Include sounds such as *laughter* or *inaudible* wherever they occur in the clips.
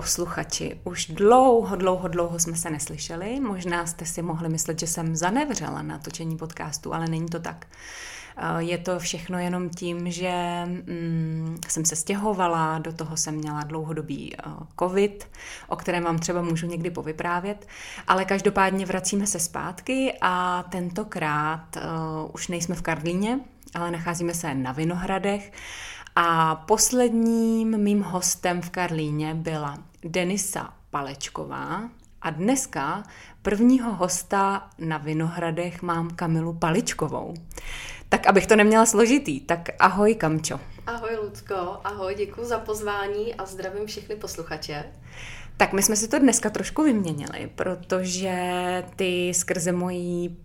posluchači, už dlouho, dlouho, dlouho jsme se neslyšeli. Možná jste si mohli myslet, že jsem zanevřela na točení podcastu, ale není to tak. Eh, je to všechno jenom tím, že mm, jsem se stěhovala, do toho jsem měla dlouhodobý uh, covid, o kterém vám třeba můžu někdy povyprávět, ale každopádně vracíme se zpátky a tentokrát uh, už nejsme v Karlíně, ale nacházíme se na Vinohradech a posledním mým hostem v Karlíně byla Denisa Palečková a dneska prvního hosta na Vinohradech mám Kamilu Paličkovou. Tak abych to neměla složitý, tak ahoj Kamčo. Ahoj Lucko, ahoj, děkuji za pozvání a zdravím všechny posluchače. Tak my jsme si to dneska trošku vyměnili, protože ty skrze mojí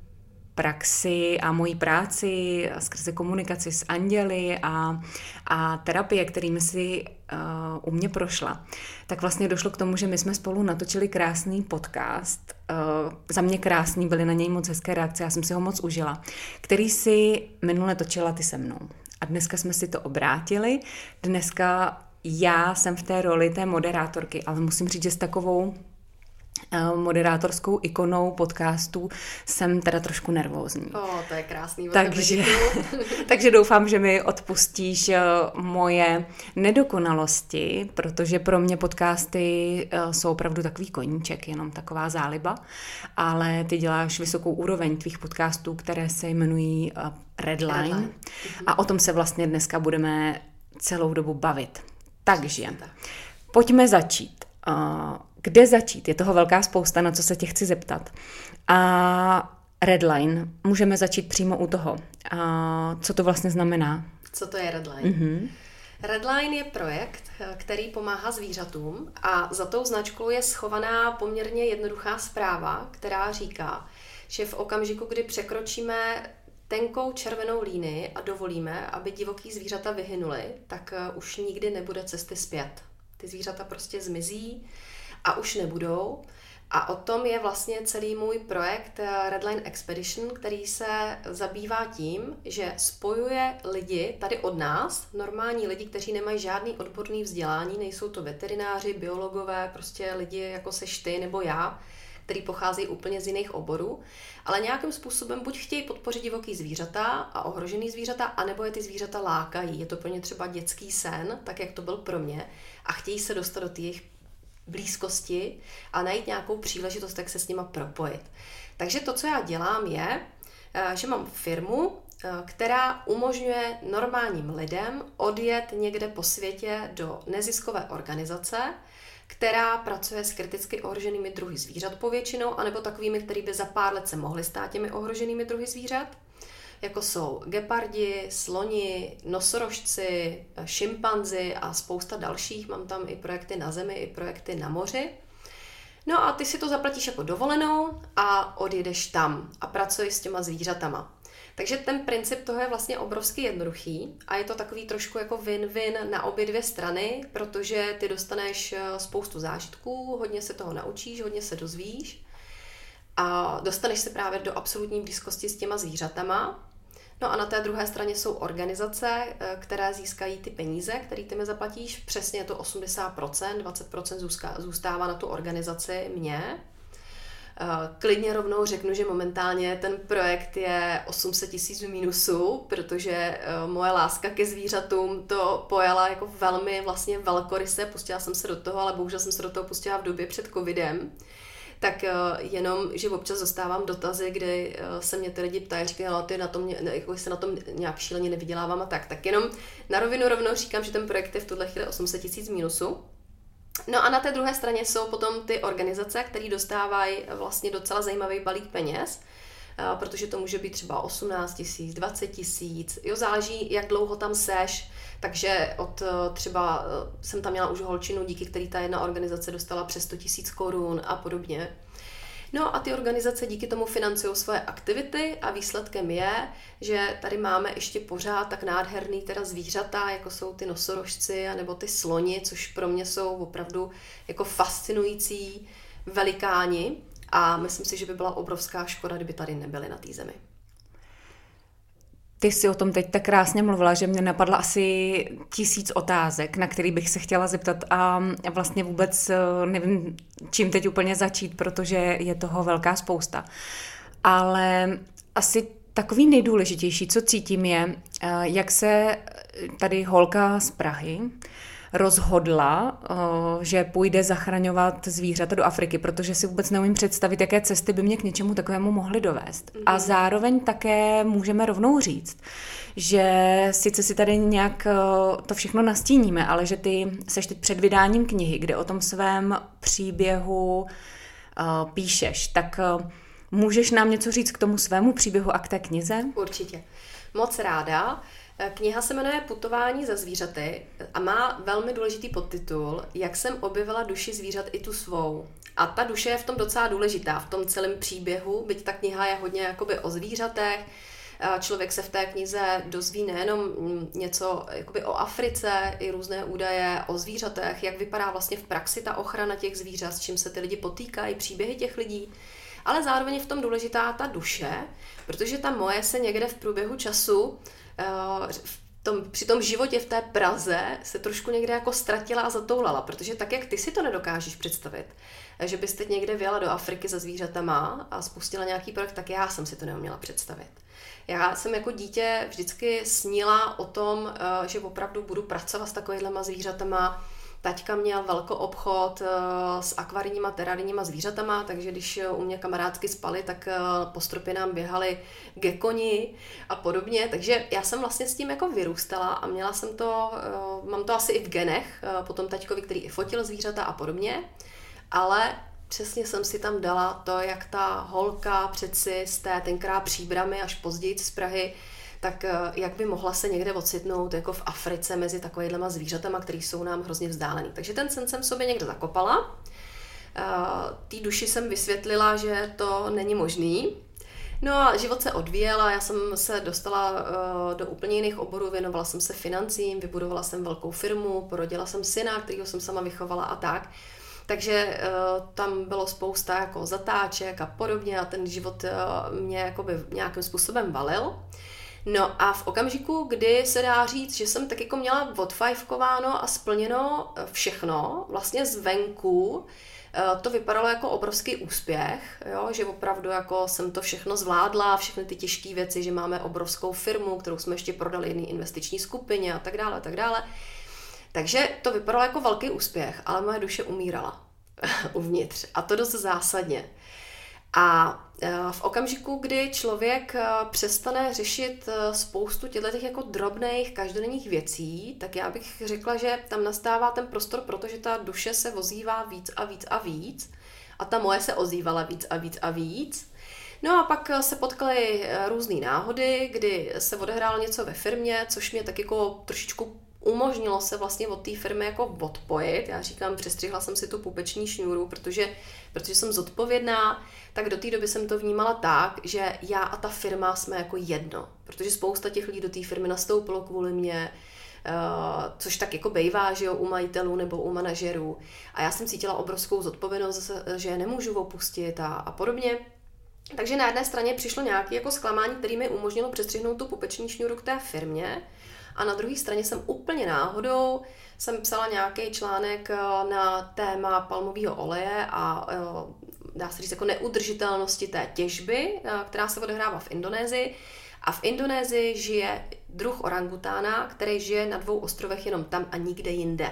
praxi a mojí práci skrze komunikaci s anděli a, a terapie, kterými si uh, u mě prošla, tak vlastně došlo k tomu, že my jsme spolu natočili krásný podcast. Uh, za mě krásný, byly na něj moc hezké reakce, já jsem si ho moc užila, který si minule točila ty se mnou. A dneska jsme si to obrátili. Dneska já jsem v té roli té moderátorky, ale musím říct, že s takovou moderátorskou ikonou podcastu jsem teda trošku nervózní. O, to je krásný. Takže, *laughs* takže doufám, že mi odpustíš eh, moje nedokonalosti, protože pro mě podcasty eh, jsou opravdu takový koníček, jenom taková záliba, ale ty děláš vysokou úroveň tvých podcastů, které se jmenují Redline, Redline. a o tom se vlastně dneska budeme celou dobu bavit. Takže, pojďme začít kde začít? Je toho velká spousta, na co se tě chci zeptat. A Redline, můžeme začít přímo u toho. A co to vlastně znamená? Co to je Redline? Mm-hmm. Redline je projekt, který pomáhá zvířatům a za tou značkou je schovaná poměrně jednoduchá zpráva, která říká, že v okamžiku, kdy překročíme tenkou červenou línii a dovolíme, aby divoký zvířata vyhynuly, tak eh, už nikdy nebude cesty zpět. Ty zvířata prostě zmizí, a už nebudou. A o tom je vlastně celý můj projekt eh, Redline Expedition, který se zabývá tím, že spojuje lidi tady od nás, normální lidi, kteří nemají žádný odborný vzdělání, nejsou to veterináři, biologové, prostě lidi jako seš ty nebo já, který pochází úplně z jiných oborů, ale nějakým způsobem buď chtějí podpořit divoký zvířata a ohrožený zvířata, anebo je ty zvířata lákají. Je to pro ně třeba dětský sen, tak jak to byl pro mě, a chtějí se dostat do těch blízkosti a najít nějakou příležitost, jak se s nima propojit. Takže to, co já dělám, je, eh, že mám firmu, eh, která umožňuje normálním lidem odjet někde po světě do neziskové organizace, která pracuje s kriticky ohroženými druhy zvířat povětšinou, anebo takovými, který by za pár let se mohly stát těmi ohroženými druhy zvířat jako jsou gepardi, sloni, nosorožci, šimpanzi a spousta dalších. Mám tam i projekty na zemi, i projekty na moři. No a ty si to zaplatíš jako dovolenou a odjedeš tam a pracuješ s těma zvířatama. Takže ten princip toho je vlastně obrovsky jednoduchý a je to takový trošku jako win-win na obě dvě strany, protože ty dostaneš eh, spoustu zážitků, hodně se toho naučíš, hodně se dozvíš a dostaneš se právě do absolutní blízkosti s těma zvířatama. No a na té druhé straně jsou organizace, eh, které získají ty peníze, které ty mi zaplatíš. Přesně je to 80%, 20% zůstává na tu organizaci mě. Eh, klidně rovnou řeknu, že momentálně ten projekt je 800 tisíc v mínusu, protože eh, moje láska ke zvířatům to pojala jako velmi vlastně velkoryse, pustila jsem se do toho, ale bohužel jsem se do toho pustila v době před covidem tak uh, jenom, že občas dostávám dotazy, kde uh, se mě ty lidi ptají, říkají, no ty na tom, jako se na tom nějak šíleně nevydělávám a tak. Tak jenom na rovinu rovnou říkám, že ten projekt je v tuhle chvíli 800 tisíc mínusu. No a na té druhé straně jsou potom ty organizace, které dostávají vlastně docela zajímavý balík peněz, uh, protože to může být třeba 18 tisíc, 20 tisíc, jo, záleží, jak dlouho tam seš, takže od eh, třeba eh, jsem tam měla už holčinu, díky který ta jedna organizace dostala přes 100 tisíc korun a podobně. No a ty organizace díky tomu financují svoje aktivity a výsledkem je, že tady máme ještě pořád tak nádherný teda zvířata, jako jsou ty nosorožci nebo ty sloni, což pro mě jsou opravdu jako fascinující velikáni a myslím si, že by byla obrovská škoda, kdyby tady nebyly na té zemi. Ty si o tom teď tak krásně mluvila, že mě napadla asi tisíc otázek, na který bych se chtěla zeptat a vlastně vůbec eh, nevím, čím teď úplně začít, protože je toho velká spousta. Ale asi takový nejdůležitější, co cítím, je, eh, jak se tady holka z Prahy rozhodla, eh, že půjde zachraňovat zvířata do Afriky, protože si vůbec neumím představit, jaké cesty by mě k něčemu takovému mohly dovést. Mm-hmm. A mhm. zároveň také můžeme rovnou říct, že sice si tady nějak eh, to všechno nastíníme, ale že ty seš teď před vydáním knihy, kde o tom svém příběhu eh, píšeš, tak můžeš nám něco říct k tomu svému příběhu a k té knize? Určitě. Moc ráda. Kniha se jmenuje Putování za zvířaty a má velmi důležitý podtitul Jak jsem objevila duši zvířat i tu svou. A ta duše je v tom docela důležitá, v tom celém příběhu, byť ta kniha je hodně jakoby o zvířatech, Člověk se v té knize dozví nejenom něco jakoby o Africe, i různé údaje o zvířatech, jak vypadá vlastně v praxi ta ochrana těch zvířat, s čím se ty lidi potýkají, příběhy těch lidí, ale zároveň je v tom důležitá ta duše, protože ta moje se někde v průběhu času Eh, v tom, při tom životě v té Praze se trošku někde jako ztratila a zatoulala, protože tak, jak ty si to nedokážeš představit, eh, že byste někde vyjela do Afriky za zvířatama a spustila nějaký projekt, tak já jsem si to neuměla představit. Já jsem jako dítě vždycky snila o tom, eh, že opravdu budu pracovat s takovýhlema zvířatama, Taťka měl velký obchod uh, s akvarijníma, terarijníma zvířatama, takže když u mě kamarádky spali, tak uh, po stropě nám běhali gekoni a podobně. Takže já jsem vlastně s tím jako vyrůstala a měla jsem to, mám to asi i v genech, potom taťkovi, který i fotil zvířata a podobně, ale přesně jsem si tam dala to, jak ta holka přeci z té tenkrát příbramy až později z Prahy tak eh, jak by mohla se někde ocitnout jako v Africe mezi takovýhlema zvířatama, které jsou nám hrozně vzdálený. Takže ten sen jsem sobě někde zakopala. Eh, Tý duši jsem vysvětlila, že to není možný, No a život se odvíjel a já jsem se dostala uh, do úplně jiných oborů, věnovala jsem se financím, vybudovala jsem velkou firmu, porodila jsem syna, kterého jsem sama vychovala a tak. Takže tam bylo spousta jako zatáček a podobně a ten život mě jakoby nějakým způsobem valil. No a v okamžiku, kdy se dá říct, že jsem tak jako měla odfajfkováno a splněno eh, všechno, vlastně zvenku, eh, to vypadalo jako obrovský úspěch, jo, že opravdu jako jsem to všechno zvládla, všechny ty těžké věci, že máme obrovskou firmu, kterou jsme ještě prodali jedné investiční skupině a tak dále, a tak dále. Takže to vypadalo jako velký úspěch, ale moje duše umírala *laughs* uvnitř a to dost zásadně. A e, v okamžiku, kdy člověk e, přestane řešit e, spoustu těchto jako drobných každodenních věcí, tak já bych řekla, že tam nastává ten prostor, protože ta duše se ozývá víc a víc a víc. A ta moje se ozývala víc a víc a víc. No a pak se potkaly různé náhody, kdy se odehrálo něco ve firmě, což mě tak jako trošičku umožnilo se vlastně od té firmy jako odpojit. Já říkám, přestřihla jsem si tu pupeční šňůru, protože, protože jsem zodpovědná, tak do té doby jsem to vnímala tak, že já a ta firma jsme jako jedno. Protože spousta těch lidí do té firmy nastoupilo kvůli mě, Uh, což tak jako bejvá, že jo, u majitelů nebo u manažerů. A já jsem cítila obrovskou zodpovědnost, že je nemůžu opustit a, a podobně. Takže na jedné straně přišlo nějaké jako zklamání, které mi umožnilo přestřihnout tu pupeční šňůru k té firmě, a na druhé straně jsem úplně náhodou jsem psala nějaký článek eh, na téma palmového oleje a eh, dá se říct jako neudržitelnosti té těžby, eh, která se odehrává v Indonésii. A v Indonésii žije druh orangutána, který žije na dvou ostrovech jenom tam a nikde jinde.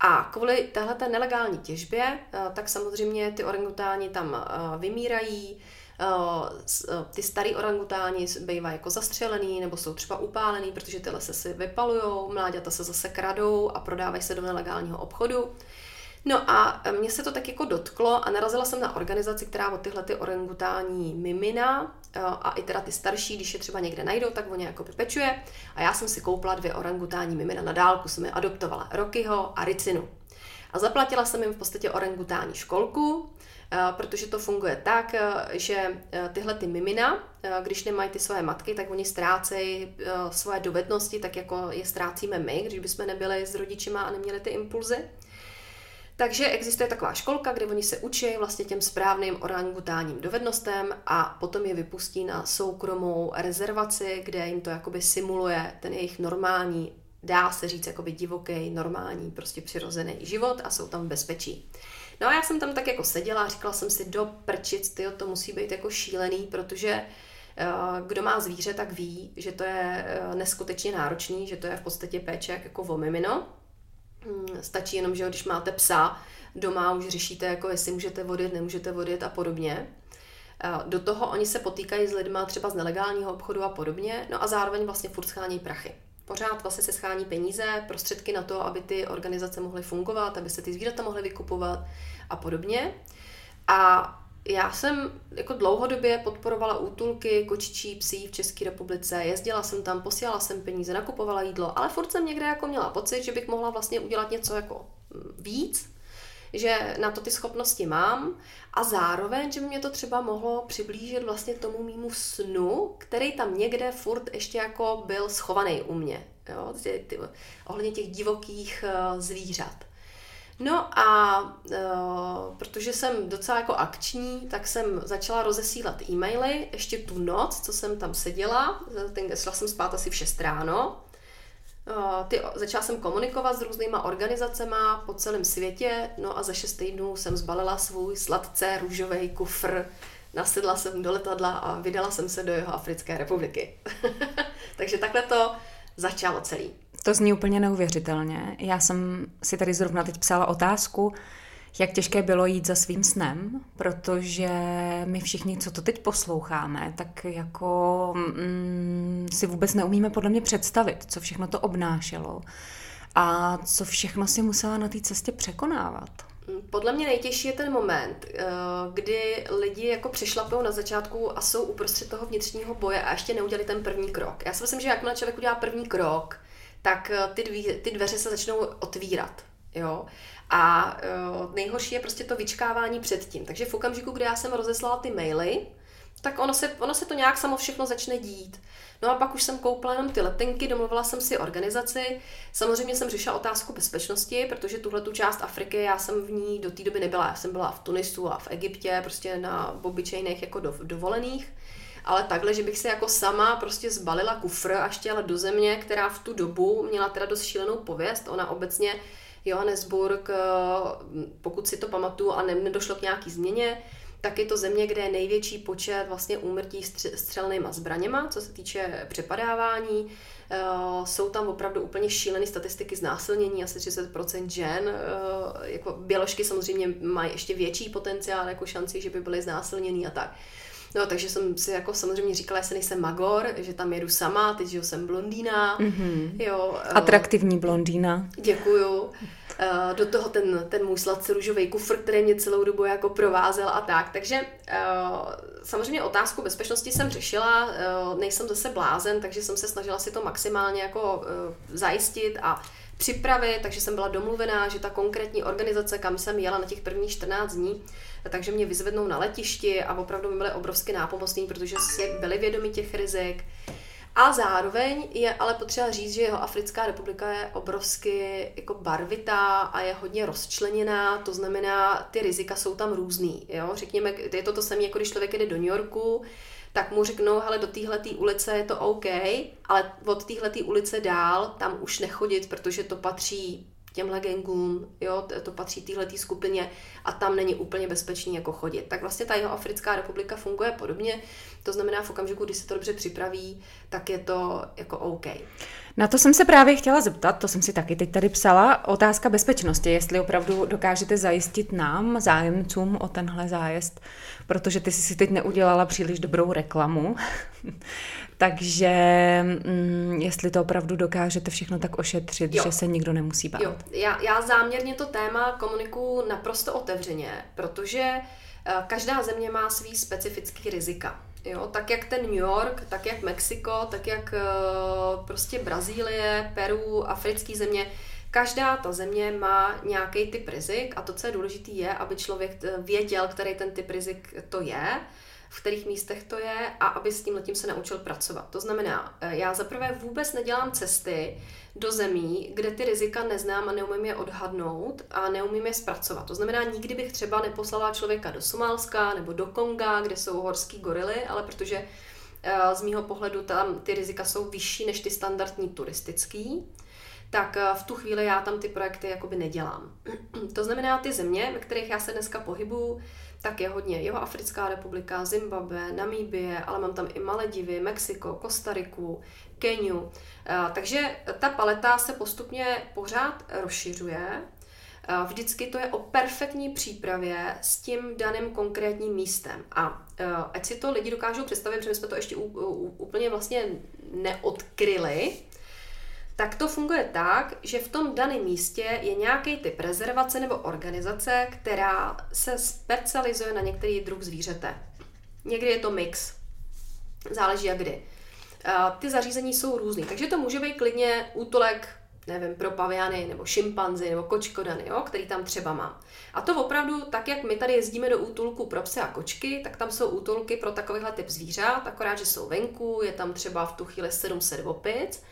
A kvůli téhle nelegální těžbě, tak samozřejmě ty orangutáni tam vymírají, Eh, eh, ty starý orangutáni bývají jako zastřelený nebo jsou třeba upálený, protože ty lesy si vypalujou, mláďata se zase kradou a prodávají se do nelegálního obchodu. No a mě se to tak jako dotklo a narazila jsem na organizaci, která o tyhle ty orangutání mimina eh, a i teda ty starší, když je třeba někde najdou, tak oni jako pečuje. A já jsem si koupila dvě orangutání mimina na dálku, jsem je adoptovala, Rokyho a Ricinu. A zaplatila jsem jim v podstatě orangutání školku, Eh, protože to funguje tak, eh, že eh, tyhle ty mimina, když nemají ty své matky, tak oni ztrácejí svoje dovednosti, tak jako je ztrácíme my, když bychom nebyli s rodičima a neměli ty impulzy. Takže existuje taková školka, kde oni se učí vlastně těm správným orangutánním dovednostem a potom je vypustí na soukromou rezervaci, kde jim to jakoby simuluje ten jejich normální, dá se říct jakoby divoký, normální, prostě přirozený život a jsou tam v bezpečí. No a já jsem tam tak jako seděla a říkala jsem si do prčic, tyjo, to musí být jako šílený, protože eh, kdo má zvíře, tak ví, že to je eh, neskutečně náročný, že to je v podstatě péče jako o mimino. Hmm, stačí jenom, že když máte psa, doma už řešíte, jako jestli můžete vodit, nemůžete vodit a podobně. Do toho oni se potýkají s lidma třeba z nelegálního obchodu a podobně, no a zároveň vlastně furt schání prachy. Pořád vlastně se schání peníze, prostředky na to, aby ty organizace mohly fungovat, aby se ty zvířata mohly vykupovat a podobně. A já jsem jako dlouhodobě podporovala útulky kočičí psí v České republice, jezdila jsem tam, posílala jsem peníze, nakupovala jídlo, ale furt jsem někde jako měla pocit, že bych mohla vlastně udělat něco jako mm, víc, že na to ty schopnosti mám a zároveň, že by mě to třeba mohlo přiblížit vlastně tomu mýmu snu, který tam někde furt ještě jako byl schovaný u mě, jo, ohledně těch divokých uh, zvířat. No a uh, protože jsem docela jako akční, tak jsem začala rozesílat e-maily ještě tu noc, co jsem tam seděla, ten, šla jsem spát asi v 6 ráno. Uh, ty, začala jsem komunikovat s různýma organizacemi po celém světě, no a za 6 týdnů jsem zbalila svůj sladce růžový kufr, nasedla jsem do letadla a vydala jsem se do jeho Africké republiky. *laughs* Takže takhle to začalo celý. To zní úplně neuvěřitelně. Já jsem si tady zrovna teď psala otázku, jak těžké bylo jít za svým snem, protože my všichni, co to teď posloucháme, tak jako mm, si vůbec neumíme podle mě představit, co všechno to obnášelo a co všechno si musela na té cestě překonávat. Podle mě nejtěžší je ten moment, eh, kdy lidi jako přišlapou na začátku a jsou uprostřed toho vnitřního boje a ještě neudělali ten první krok. Já si myslím, že jakmile člověk udělá první krok, tak eh, ty, dví, ty dveře se začnou otvírat. Jo? A uh, nejhorší je prostě to vyčkávání předtím. Takže v okamžiku, kdy já jsem rozeslala ty maily, tak ono se, ono se to nějak samo všechno začne dít. No a pak už jsem koupila jenom ty letenky, domluvila jsem si organizaci. Samozřejmě jsem řešila otázku bezpečnosti, protože tuhle tu část Afriky já jsem v ní do té doby nebyla. Já jsem byla v Tunisu a v Egyptě, prostě na obyčejných jako do, dovolených ale takhle, že bych se jako sama prostě zbalila kufr a štěla do země, která v tu dobu měla teda dost šílenou pověst. Ona obecně Johannesburg, eh, pokud si to pamatuju a ne, nedošlo k nějaký změně, tak je to země, kde je největší počet vlastně úmrtí střelnýma zbraněma, co se týče přepadávání. Eh, jsou tam opravdu úplně šílené statistiky znásilnění, asi 30% žen. Eh, jako běložky samozřejmě mají ještě větší potenciál, jako šanci, že by byly znásilněný a tak. No, takže jsem si jako samozřejmě říkala, že nejsem magor, že tam jedu sama, teď že jsem blondýna. Mm-hmm. Jo, eh, Atraktivní blondýna. Děkuju. Eh, do toho ten, ten můj sladce růžový kufr, který mě celou dobu jako provázel a tak. Takže eh, samozřejmě otázku bezpečnosti jsem řešila, nejsem zase blázen, takže jsem se snažila si to maximálně jako zajistit a připravit, takže jsem byla domluvená, že ta konkrétní organizace, kam jsem jela na těch prvních 14 dní, takže mě vyzvednou na letišti a opravdu mi byly obrovsky nápomocný, protože si byli vědomi těch rizik. A zároveň je ale potřeba říct, že jeho Africká republika je obrovsky jako barvitá a je hodně rozčleněná, to znamená, ty rizika jsou tam různý. Jo? Řekněme, je to to samé, jako když člověk jde do New Yorku, tak mu řeknou, hele, do téhle ulice je to OK, ale od téhle ulice dál tam už nechodit, protože to patří těmhle gangům, jo, to, patří téhle skupině a tam není úplně bezpečný jako chodit. Tak vlastně ta jeho Africká republika funguje podobně, to znamená v okamžiku, kdy se to dobře připraví, tak je to jako OK. Na to jsem se právě chtěla zeptat, to jsem si taky teď tady psala, otázka bezpečnosti, jestli opravdu dokážete zajistit nám, zájemcům o tenhle zájezd, protože ty jsi si teď neudělala příliš dobrou reklamu, *laughs* takže mm, jestli to opravdu dokážete všechno tak ošetřit, jo. že se nikdo nemusí bát. Jo. Já, já záměrně to téma komunikuju naprosto otevřeně, protože eh, každá země má svý specifický rizika. Jo, tak jak ten New York, tak jak Mexiko, tak jak uh, prostě Brazílie, Peru, africké země, každá ta země má nějaký typ rizik a to, co je důležité, je, aby člověk věděl, který ten typ rizik to je. v kterých místech to je a aby s tím letím se naučil pracovat. To znamená, eh, já zaprvé vůbec nedělám cesty do zemí, kde ty rizika neznám a neumím je odhadnout a neumím je zpracovat. To znamená, nikdy bych třeba neposlala člověka do Somálska nebo do Konga, kde jsou horský gorily, ale protože eh, z mýho pohledu tam ty rizika jsou vyšší než ty standardní turistický, tak eh, v tu chvíli já tam ty projekty jakoby nedělám. *clears throat* to znamená, ty země, ve kterých já se dneska pohybuju, tak je hodně jeho Africká republika, Zimbabwe, Namíbie, ale mám tam i Maledivy, Mexiko, Kostariku, Keniu. Eh, takže ta paleta se postupně pořád rozšiřuje. Eh, vždycky to je o perfektní přípravě s tím daným konkrétním místem. A ať si to lidi dokážou představit, protože jsme to ještě úplně vlastně neodkryli, tak to funguje tak, že v tom daném místě je nějaký typ rezervace nebo organizace, která se specializuje na některý druh zvířete. Někdy je to mix. Záleží jak kdy. Ty zařízení jsou různý, takže to může být klidně útolek, nevím, pro paviany, nebo šimpanzi, nebo kočkodany, jo, který tam třeba má. A to opravdu, tak jak my tady jezdíme do útulku pro psy a kočky, tak tam jsou útulky pro takovýhle typ zvířat, akorát, že jsou venku, je tam třeba v tu chvíli 700 opic,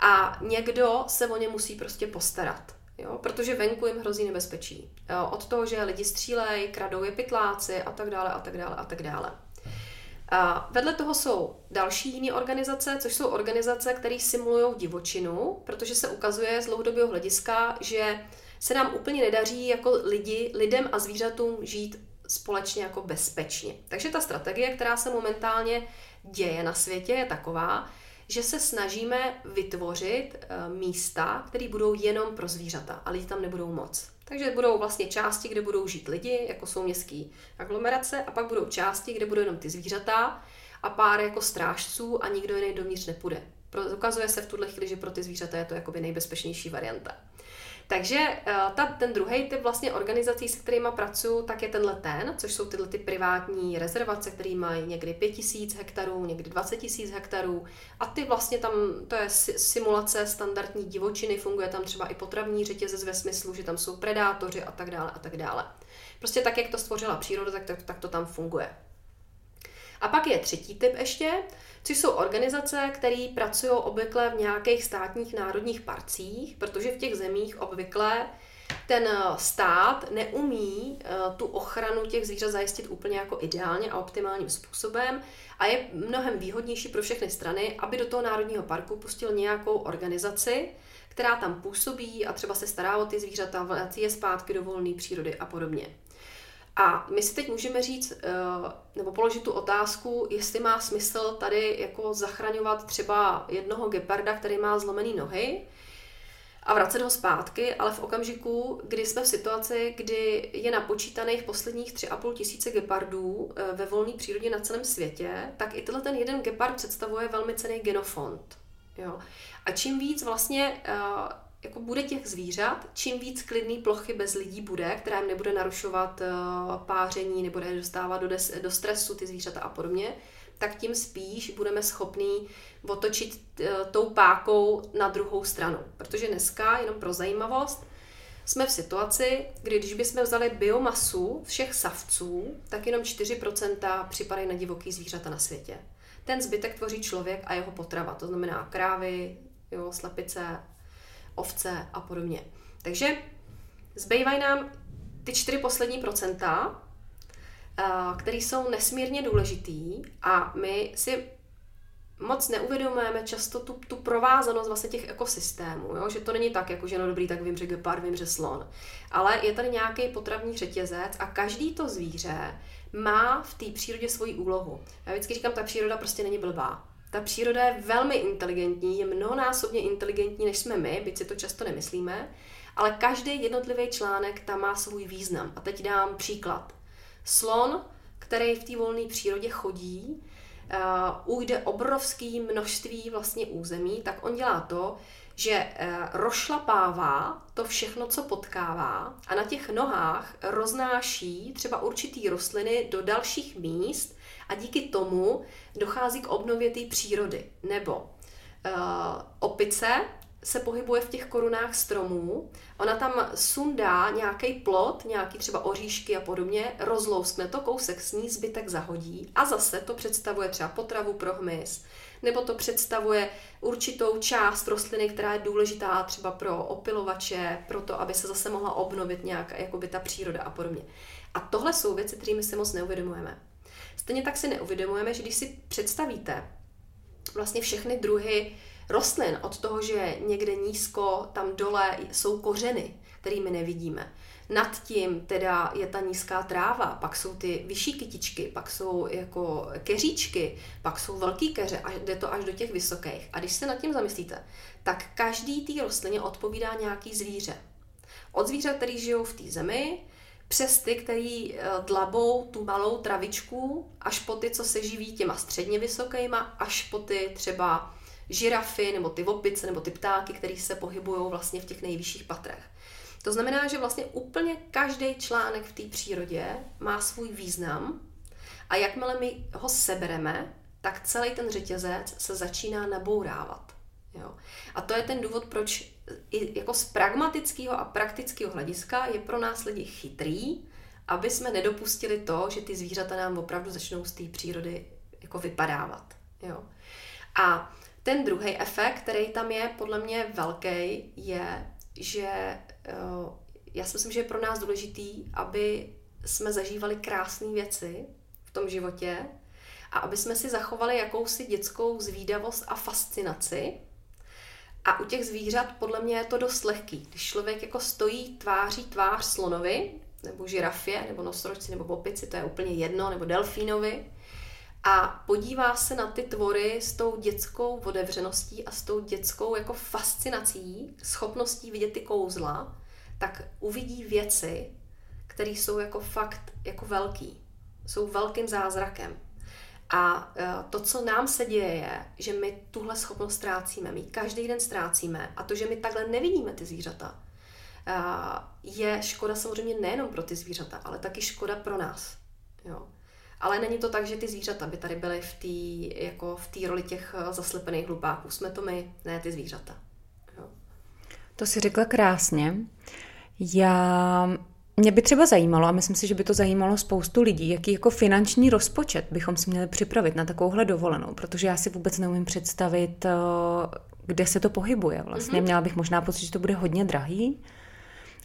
a někdo se o ně musí prostě postarat. Jo? Protože venku jim hrozí nebezpečí. Jo? Od toho, že lidi střílejí, kradou je pytláci a tak dále a tak dále a tak dále. A vedle toho jsou další jiné organizace, což jsou organizace, které simulují divočinu, protože se ukazuje z dlouhodobého hlediska, že se nám úplně nedaří jako lidi, lidem a zvířatům žít společně jako bezpečně. Takže ta strategie, která se momentálně děje na světě, je taková, že se snažíme vytvořit eh, místa, které budou jenom pro zvířata a lidi tam nebudou moc. Takže budou vlastně části, kde budou žít lidi, jako jsou městské aglomerace, a pak budou části, kde budou jenom ty zvířata a pár jako strážců a nikdo jiný dovnitř nepůjde. Ukazuje se v tuhle chvíli, že pro ty zvířata je to jakoby nejbezpečnější varianta. Takže eh, ta, ten druhý typ vlastně organizací, se kterými pracuji, tak je tenhle ten, což jsou tyhle ty privátní rezervace, které mají někdy 5000 hektarů, někdy 20 000 hektarů. A ty vlastně tam, to je simulace standardní divočiny, funguje tam třeba i potravní řetězec ve smyslu, že tam jsou predátoři a tak dále a tak dále. Prostě tak, jak to stvořila příroda, tak, tak, tak to tam funguje. A pak je třetí typ ještě, což jsou organizace, které pracují obvykle v nějakých státních národních parcích, protože v těch zemích obvykle ten eh, stát neumí eh, tu ochranu těch zvířat zajistit úplně jako ideálně a optimálním způsobem a je mnohem výhodnější pro všechny strany, aby do toho národního parku pustil nějakou organizaci, která tam působí a třeba se stará o ty zvířata, vrací je zpátky do volné přírody a podobně. A my si teď můžeme říct, eh, nebo položit tu otázku, jestli má smysl tady jako zachraňovat třeba jednoho geparda, který má zlomený nohy, a vracet ho zpátky, ale v okamžiku, kdy jsme v situaci, kdy je napočítaných posledních 3,5 tisíce gepardů eh, ve volné přírodě na celém světě, tak i tenhle ten jeden gepard představuje velmi cený genofond. Jo. A čím víc vlastně eh, jako bude těch zvířat, čím víc klidný plochy bez lidí bude, která jim nebude narušovat uh, páření, nebude dostávat do, des, do stresu ty zvířata a podobně, tak tím spíš budeme schopní otočit uh, tou pákou na druhou stranu. Protože dneska, jenom pro zajímavost, jsme v situaci, kdy když bychom vzali biomasu všech savců, tak jenom 4% připadají na divoký zvířata na světě. Ten zbytek tvoří člověk a jeho potrava, to znamená krávy, jo, slepice, ovce a podobně. Takže zbývají nám ty čtyři poslední procenta, eh, které jsou nesmírně důležitý a my si moc neuvědomujeme často tu, tu provázanost vlastně těch ekosystémů, jo? že to není tak, jako že no dobrý, tak vím, že gepard, vím, že slon, ale je tady nějaký potravní řetězec a každý to zvíře má v té přírodě svoji úlohu. Já vždycky říkám, ta příroda prostě není blbá. Ta příroda je velmi inteligentní, je mnohonásobně inteligentní, než jsme my, byť si to často nemyslíme, ale každý jednotlivý článek tam má svůj význam. A teď dám příklad. Slon, který v té volné přírodě chodí, uh, ujde obrovský množství vlastně území, tak on dělá to, že uh, rošlapává to všechno, co potkává a na těch nohách roznáší třeba určitý rostliny do dalších míst, a díky tomu dochází k obnově té přírody. Nebo uh, opice se pohybuje v těch korunách stromů, ona tam sundá nějaký plot, nějaký třeba oříšky a podobně, rozlouskne to, kousek sní, zbytek zahodí a zase to představuje třeba potravu pro hmyz, nebo to představuje určitou část rostliny, která je důležitá třeba pro opilovače, pro to, aby se zase mohla obnovit nějak jakoby ta příroda a podobně. A tohle jsou věci, kterými si moc neuvědomujeme. Stejně tak si neuvědomujeme, že když si představíte vlastně všechny druhy rostlin, od toho, že někde nízko, tam dole jsou kořeny, kterými nevidíme. Nad tím teda je ta nízká tráva, pak jsou ty vyšší kytičky, pak jsou jako keříčky, pak jsou velký keře a jde to až do těch vysokých. A když se nad tím zamyslíte, tak každý té rostlině odpovídá nějaký zvíře. Od zvířat, který žijou v té zemi, přes ty, který eh, dlabou tu malou travičku, až po ty, co se živí těma středně vysokýma, až po ty třeba žirafy, nebo ty opice, nebo ty ptáky, které se pohybují vlastně v těch nejvyšších patrech. To znamená, že vlastně úplně každý článek v té přírodě má svůj význam a jakmile my ho sebereme, tak celý ten řetězec se začíná nabourávat. Jo. A to je ten důvod, proč jako z pragmatického a praktického hlediska je pro nás lidi chytrý, aby jsme nedopustili to, že ty zvířata nám opravdu začnou z té přírody jako vypadávat. Jo. A ten druhý efekt, který tam je podle mě velký, je, že eh, já si myslím, že je pro nás důležitý, aby jsme zažívali krásné věci v tom životě a aby jsme si zachovali jakousi dětskou zvídavost a fascinaci. A u těch zvířat podle mě je to dost lehký. Když člověk jako stojí tváří tvář slonovi, nebo žirafě, nebo nosorožci, nebo popici, to je úplně jedno, nebo delfínovi, a podívá se na ty tvory s tou dětskou otevřeností a s tou dětskou jako fascinací, schopností vidět ty kouzla, tak uvidí věci, které jsou jako fakt jako velký. Jsou velkým zázrakem. A e, to, co nám se děje, je, že my tuhle schopnost ztrácíme. My každý den ztrácíme. A to, že my takhle nevidíme ty zvířata, e, je škoda samozřejmě nejenom pro ty zvířata, ale taky škoda pro nás. Jo. Ale není to tak, že ty zvířata by tady byly v té jako v roli těch eh, zaslepených hlupáků. Jsme to my, ne ty zvířata. Jo. To si řekla krásně. Já mě by třeba zajímalo, a myslím si, že by to zajímalo spoustu lidí, jaký jako finanční rozpočet bychom si měli připravit na takovouhle dovolenou, protože já si vůbec neumím představit, eh, kde se to pohybuje vlastně. Mm-hmm. Měla bych možná pocit, že to bude hodně drahý,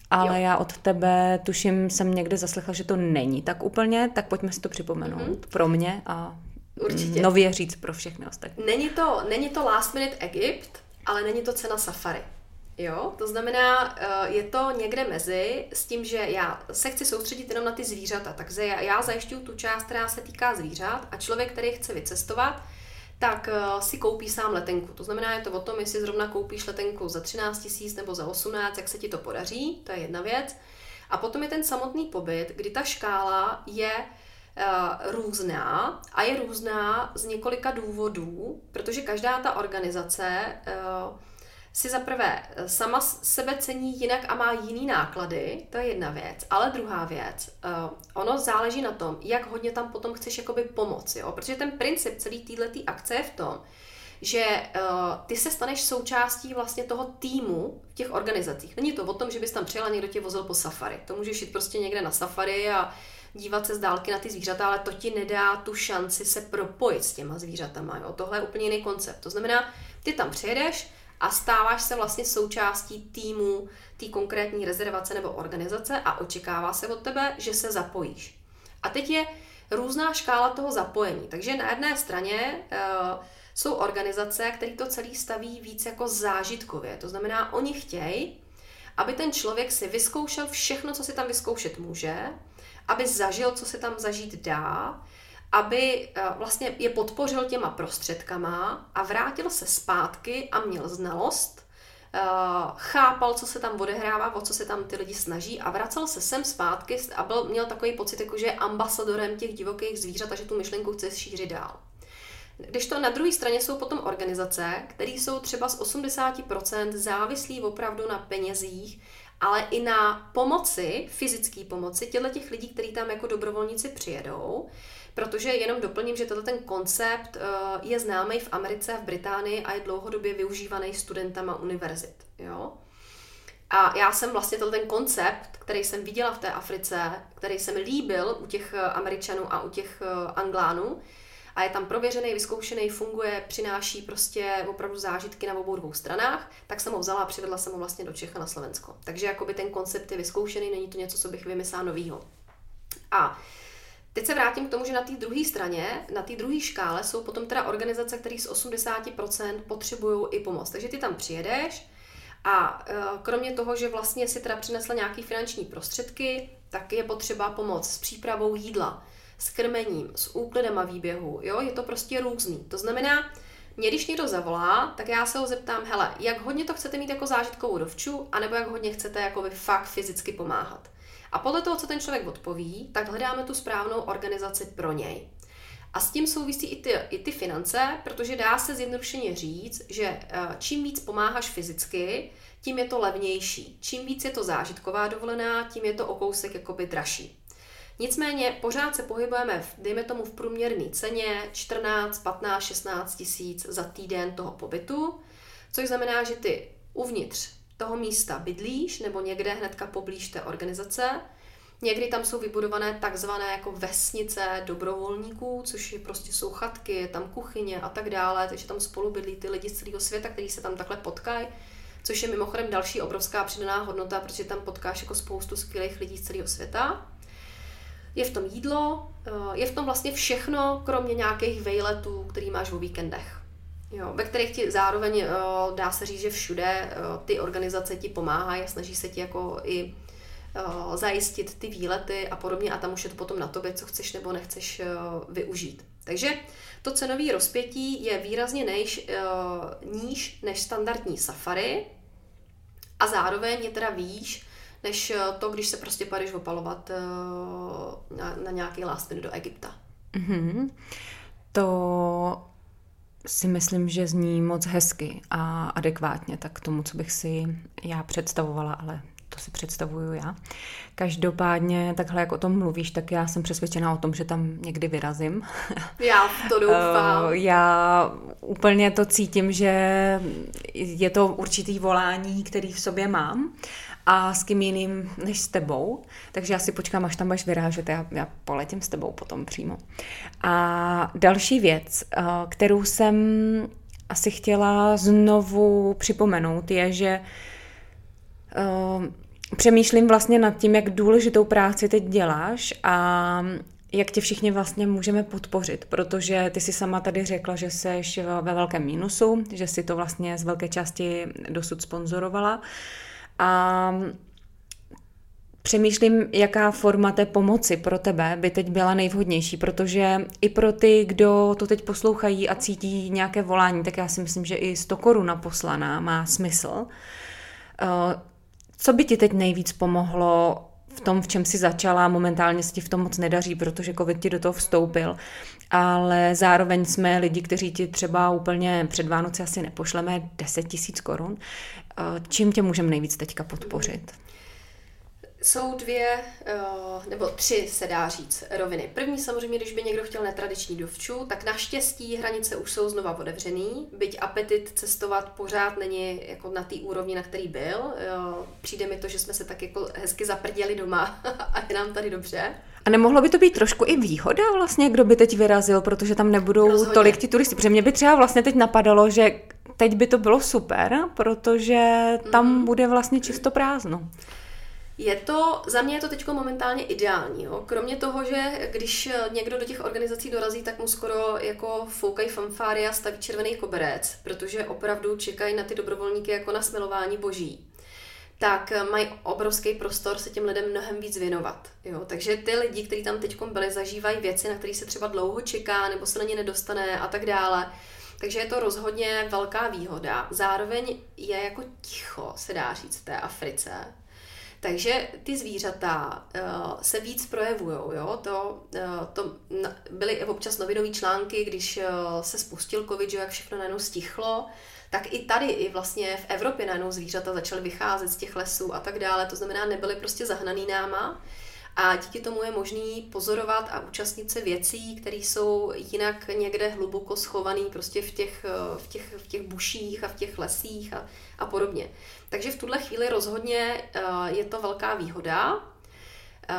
ale jo. já od tebe, tuším, jsem někde zaslechla, že to není tak úplně, tak pojďme si to připomenout mm-hmm. pro mě a Určitě. nově říct pro všechny ostatní. Není to, není to last minute Egypt, ale není to cena safari. Jo, to znamená, eh, je to někde mezi s tím, že já se chci soustředit jenom na ty zvířata, takže já zajišťuju tu část, která se týká zvířat a člověk, který chce vycestovat, tak uh, si koupí sám letenku. To znamená, je to o tom, jestli zrovna koupíš letenku za 13 tisíc nebo za 18, jak se ti to podaří, to je jedna věc. A potom je ten samotný pobyt, kdy ta škála je uh, různá a je různá z několika důvodů, protože každá ta organizace si zaprvé eh, sama sebe cení jinak a má jiný náklady, to je jedna věc. Ale druhá věc, uh, ono záleží na tom, jak hodně tam potom chceš jakoby pomoci, jo? protože ten princip celý této akce je v tom, že uh, ty se staneš součástí vlastně toho týmu v těch organizacích. Není to o tom, že bys tam přijela někdo tě vozil po safari. To můžeš jít prostě někde na safari a dívat se z dálky na ty zvířata, ale to ti nedá tu šanci se propojit s těma zvířatama. Jo? Tohle je úplně jiný koncept. To znamená, ty tam přijedeš, a stáváš se vlastně součástí týmu té konkrétní rezervace nebo organizace a očekává se od tebe, že se zapojíš. A teď je různá škála toho zapojení. Takže na jedné straně uh, jsou organizace, které to celý staví víc jako zážitkově. To znamená, oni chtějí, aby ten člověk si vyzkoušel všechno, co si tam vyzkoušet může, aby zažil, co se tam zažít dá, aby eh, vlastně je podpořil těma prostředkama a vrátil se zpátky a měl znalost, eh, chápal, co se tam odehrává, o co se tam ty lidi snaží a vracel se sem zpátky a byl, měl takový pocit, jako že je ambasadorem těch divokých zvířat a že tu myšlenku chce šířit dál. Když to na druhé straně jsou potom organizace, které jsou třeba z 80% závislí opravdu na penězích ale i na pomoci, fyzické pomoci těchto těch lidí, kteří tam jako dobrovolníci přijedou, protože jenom doplním, že tenhle ten koncept eh, je známý v Americe a v Británii a je dlouhodobě využívaný studentama univerzit. Jo? A já jsem vlastně ten koncept, který jsem viděla v té Africe, který se mi líbil u těch eh, Američanů a u těch eh, Anglánů, a je tam prověřený, vyzkoušený, funguje, přináší prostě opravdu zážitky na obou dvou stranách, tak jsem ho vzala a přivedla jsem ho vlastně do Čech a na Slovensko. Takže jakoby ten koncept je vyzkoušený, není to něco, co bych vymyslela novýho. A Teď se vrátím k tomu, že na té druhé straně, na té druhé škále jsou potom teda organizace, které z 80% potřebují i pomoc. Takže ty tam přijedeš a e, kromě toho, že vlastně si teda přinesla nějaké finanční prostředky, tak je potřeba pomoc s přípravou jídla, s krmením, s úklidem a výběhu. Jo? Je to prostě různý. To znamená, mě když někdo zavolá, tak já se ho zeptám, hele, jak hodně to chcete mít jako zážitkovou dovču, anebo jak hodně chcete jako by fakt fyzicky pomáhat. A podle toho, co ten člověk odpoví, tak hledáme tu správnou organizaci pro něj. A s tím souvisí i ty, i ty finance, protože dá se zjednodušeně říct, že eh, čím víc pomáháš fyzicky, tím je to levnější. Čím víc je to zážitková dovolená, tím je to o kousek jakoby dražší. Nicméně pořád se pohybujeme, v, dejme tomu v průměrné ceně 14, 15, 16 tisíc za týden toho pobytu, což znamená, že ty uvnitř toho místa bydlíš nebo někde hnedka poblíž té organizace. Někdy tam jsou vybudované takzvané jako vesnice dobrovolníků, což je prostě jsou chatky, je tam kuchyně a tak dále, takže tam spolu bydlí ty lidi z celého světa, kteří se tam takhle potkají, což je mimochodem další obrovská přidaná hodnota, protože tam potkáš jako spoustu skvělých lidí z celého světa. Je v tom jídlo, eh, je v tom vlastně všechno, kromě nějakých vejletů, který máš o víkendech. Jo, ve kterých ti zároveň eh, dá se říct, že všude eh, ty organizace ti pomáhají a snaží se ti jako i zajistit ty výlety a podobně a tam už je to potom na tobě, co chceš nebo nechceš využít. Takže to cenové rozpětí je výrazně nejš, níž než standardní safari a zároveň je teda výš než eh, to, když se prostě padeš opalovat eh, na, na nějaký last do Egypta. Mm-hmm. To si myslím, že zní moc hezky a adekvátně tak k tomu, co bych si já představovala, ale to si představuju já. Každopádně, takhle jak o tom mluvíš, tak já jsem přesvědčená o tom, že tam někdy vyrazím. *laughs* Já to doufám. Eh, já úplně to cítím, že je to určitý volání, který v sobě mám a s kým jiným než s tebou. Takže já si počkám, až tam budeš vyrážet, já, já poletím s tebou potom přímo. A další věc, eh, kterou jsem asi chtěla znovu připomenout, je, že uh, přemýšlím vlastně nad tím, jak důležitou práci teď děláš a jak tě všichni vlastně můžeme podpořit, protože ty si sama tady řekla, že jsi ve velkém mínusu, že si to vlastně z velké části dosud sponzorovala. A přemýšlím, jaká forma té pomoci pro tebe by teď byla nejvhodnější, protože i pro ty, kdo to teď poslouchají a cítí nějaké volání, tak já si myslím, že i 100 korun poslaná má smysl. Eh, co by ti teď nejvíc pomohlo v tom, v čem si začala, momentálně se ti v tom moc nedaří, protože covid ti do toho vstoupil, ale zároveň jsme lidi, kteří ti třeba úplně před Vánoci asi nepošleme 10 tisíc korun. Čím tě můžeme nejvíc teďka podpořit? Jsou dvě, eh, nebo tři se dá říct, roviny. První samozřejmě, když by někdo chtěl netradiční dovču, tak naštěstí hranice už jsou znova otevřený, byť apetit cestovat pořád není jako na té úrovni, na který byl. Eh, přijde mi to, že jsme se tak jako hezky zaprděli doma *laughs* a je nám tady dobře. A nemohlo by to být trošku i výhoda vlastně, kdo by teď vyrazil, protože tam nebudou Rozhodně. tolik ti turisti. Protože mě by třeba vlastně teď napadalo, že teď by to bylo super, protože tam mm. bude vlastně čisto prázdno. Je to, za mě je to teď momentálně ideální. Jo? Kromě toho, že když někdo do těch organizací dorazí, tak mu skoro jako foukají fanfáry a staví červený koberec, protože opravdu čekají na ty dobrovolníky jako na smilování boží tak mají obrovský prostor se těm lidem mnohem víc věnovat. Jo? Takže ty lidi, kteří tam teď byli, zažívají věci, na které se třeba dlouho čeká, nebo se na ně nedostane a tak dále. Takže je to rozhodně velká výhoda. Zároveň je jako ticho, se dá říct, v té Africe. Takže ty zvířata uh, se víc projevují. Jo? To, uh, to byly občas novinové články, když uh, se spustil covid, že jak všechno najednou stichlo, tak i tady, i vlastně v Evropě najednou zvířata začaly vycházet z těch lesů a tak dále, to znamená, nebyly prostě zahnaný náma, a díky tomu je možný pozorovat a účastnit se věcí, které jsou jinak někde hluboko schované prostě v těch, v těch, v těch buších a v těch lesích a, a podobně. Takže v tuhle chvíli rozhodně eh, je to velká výhoda. Eh,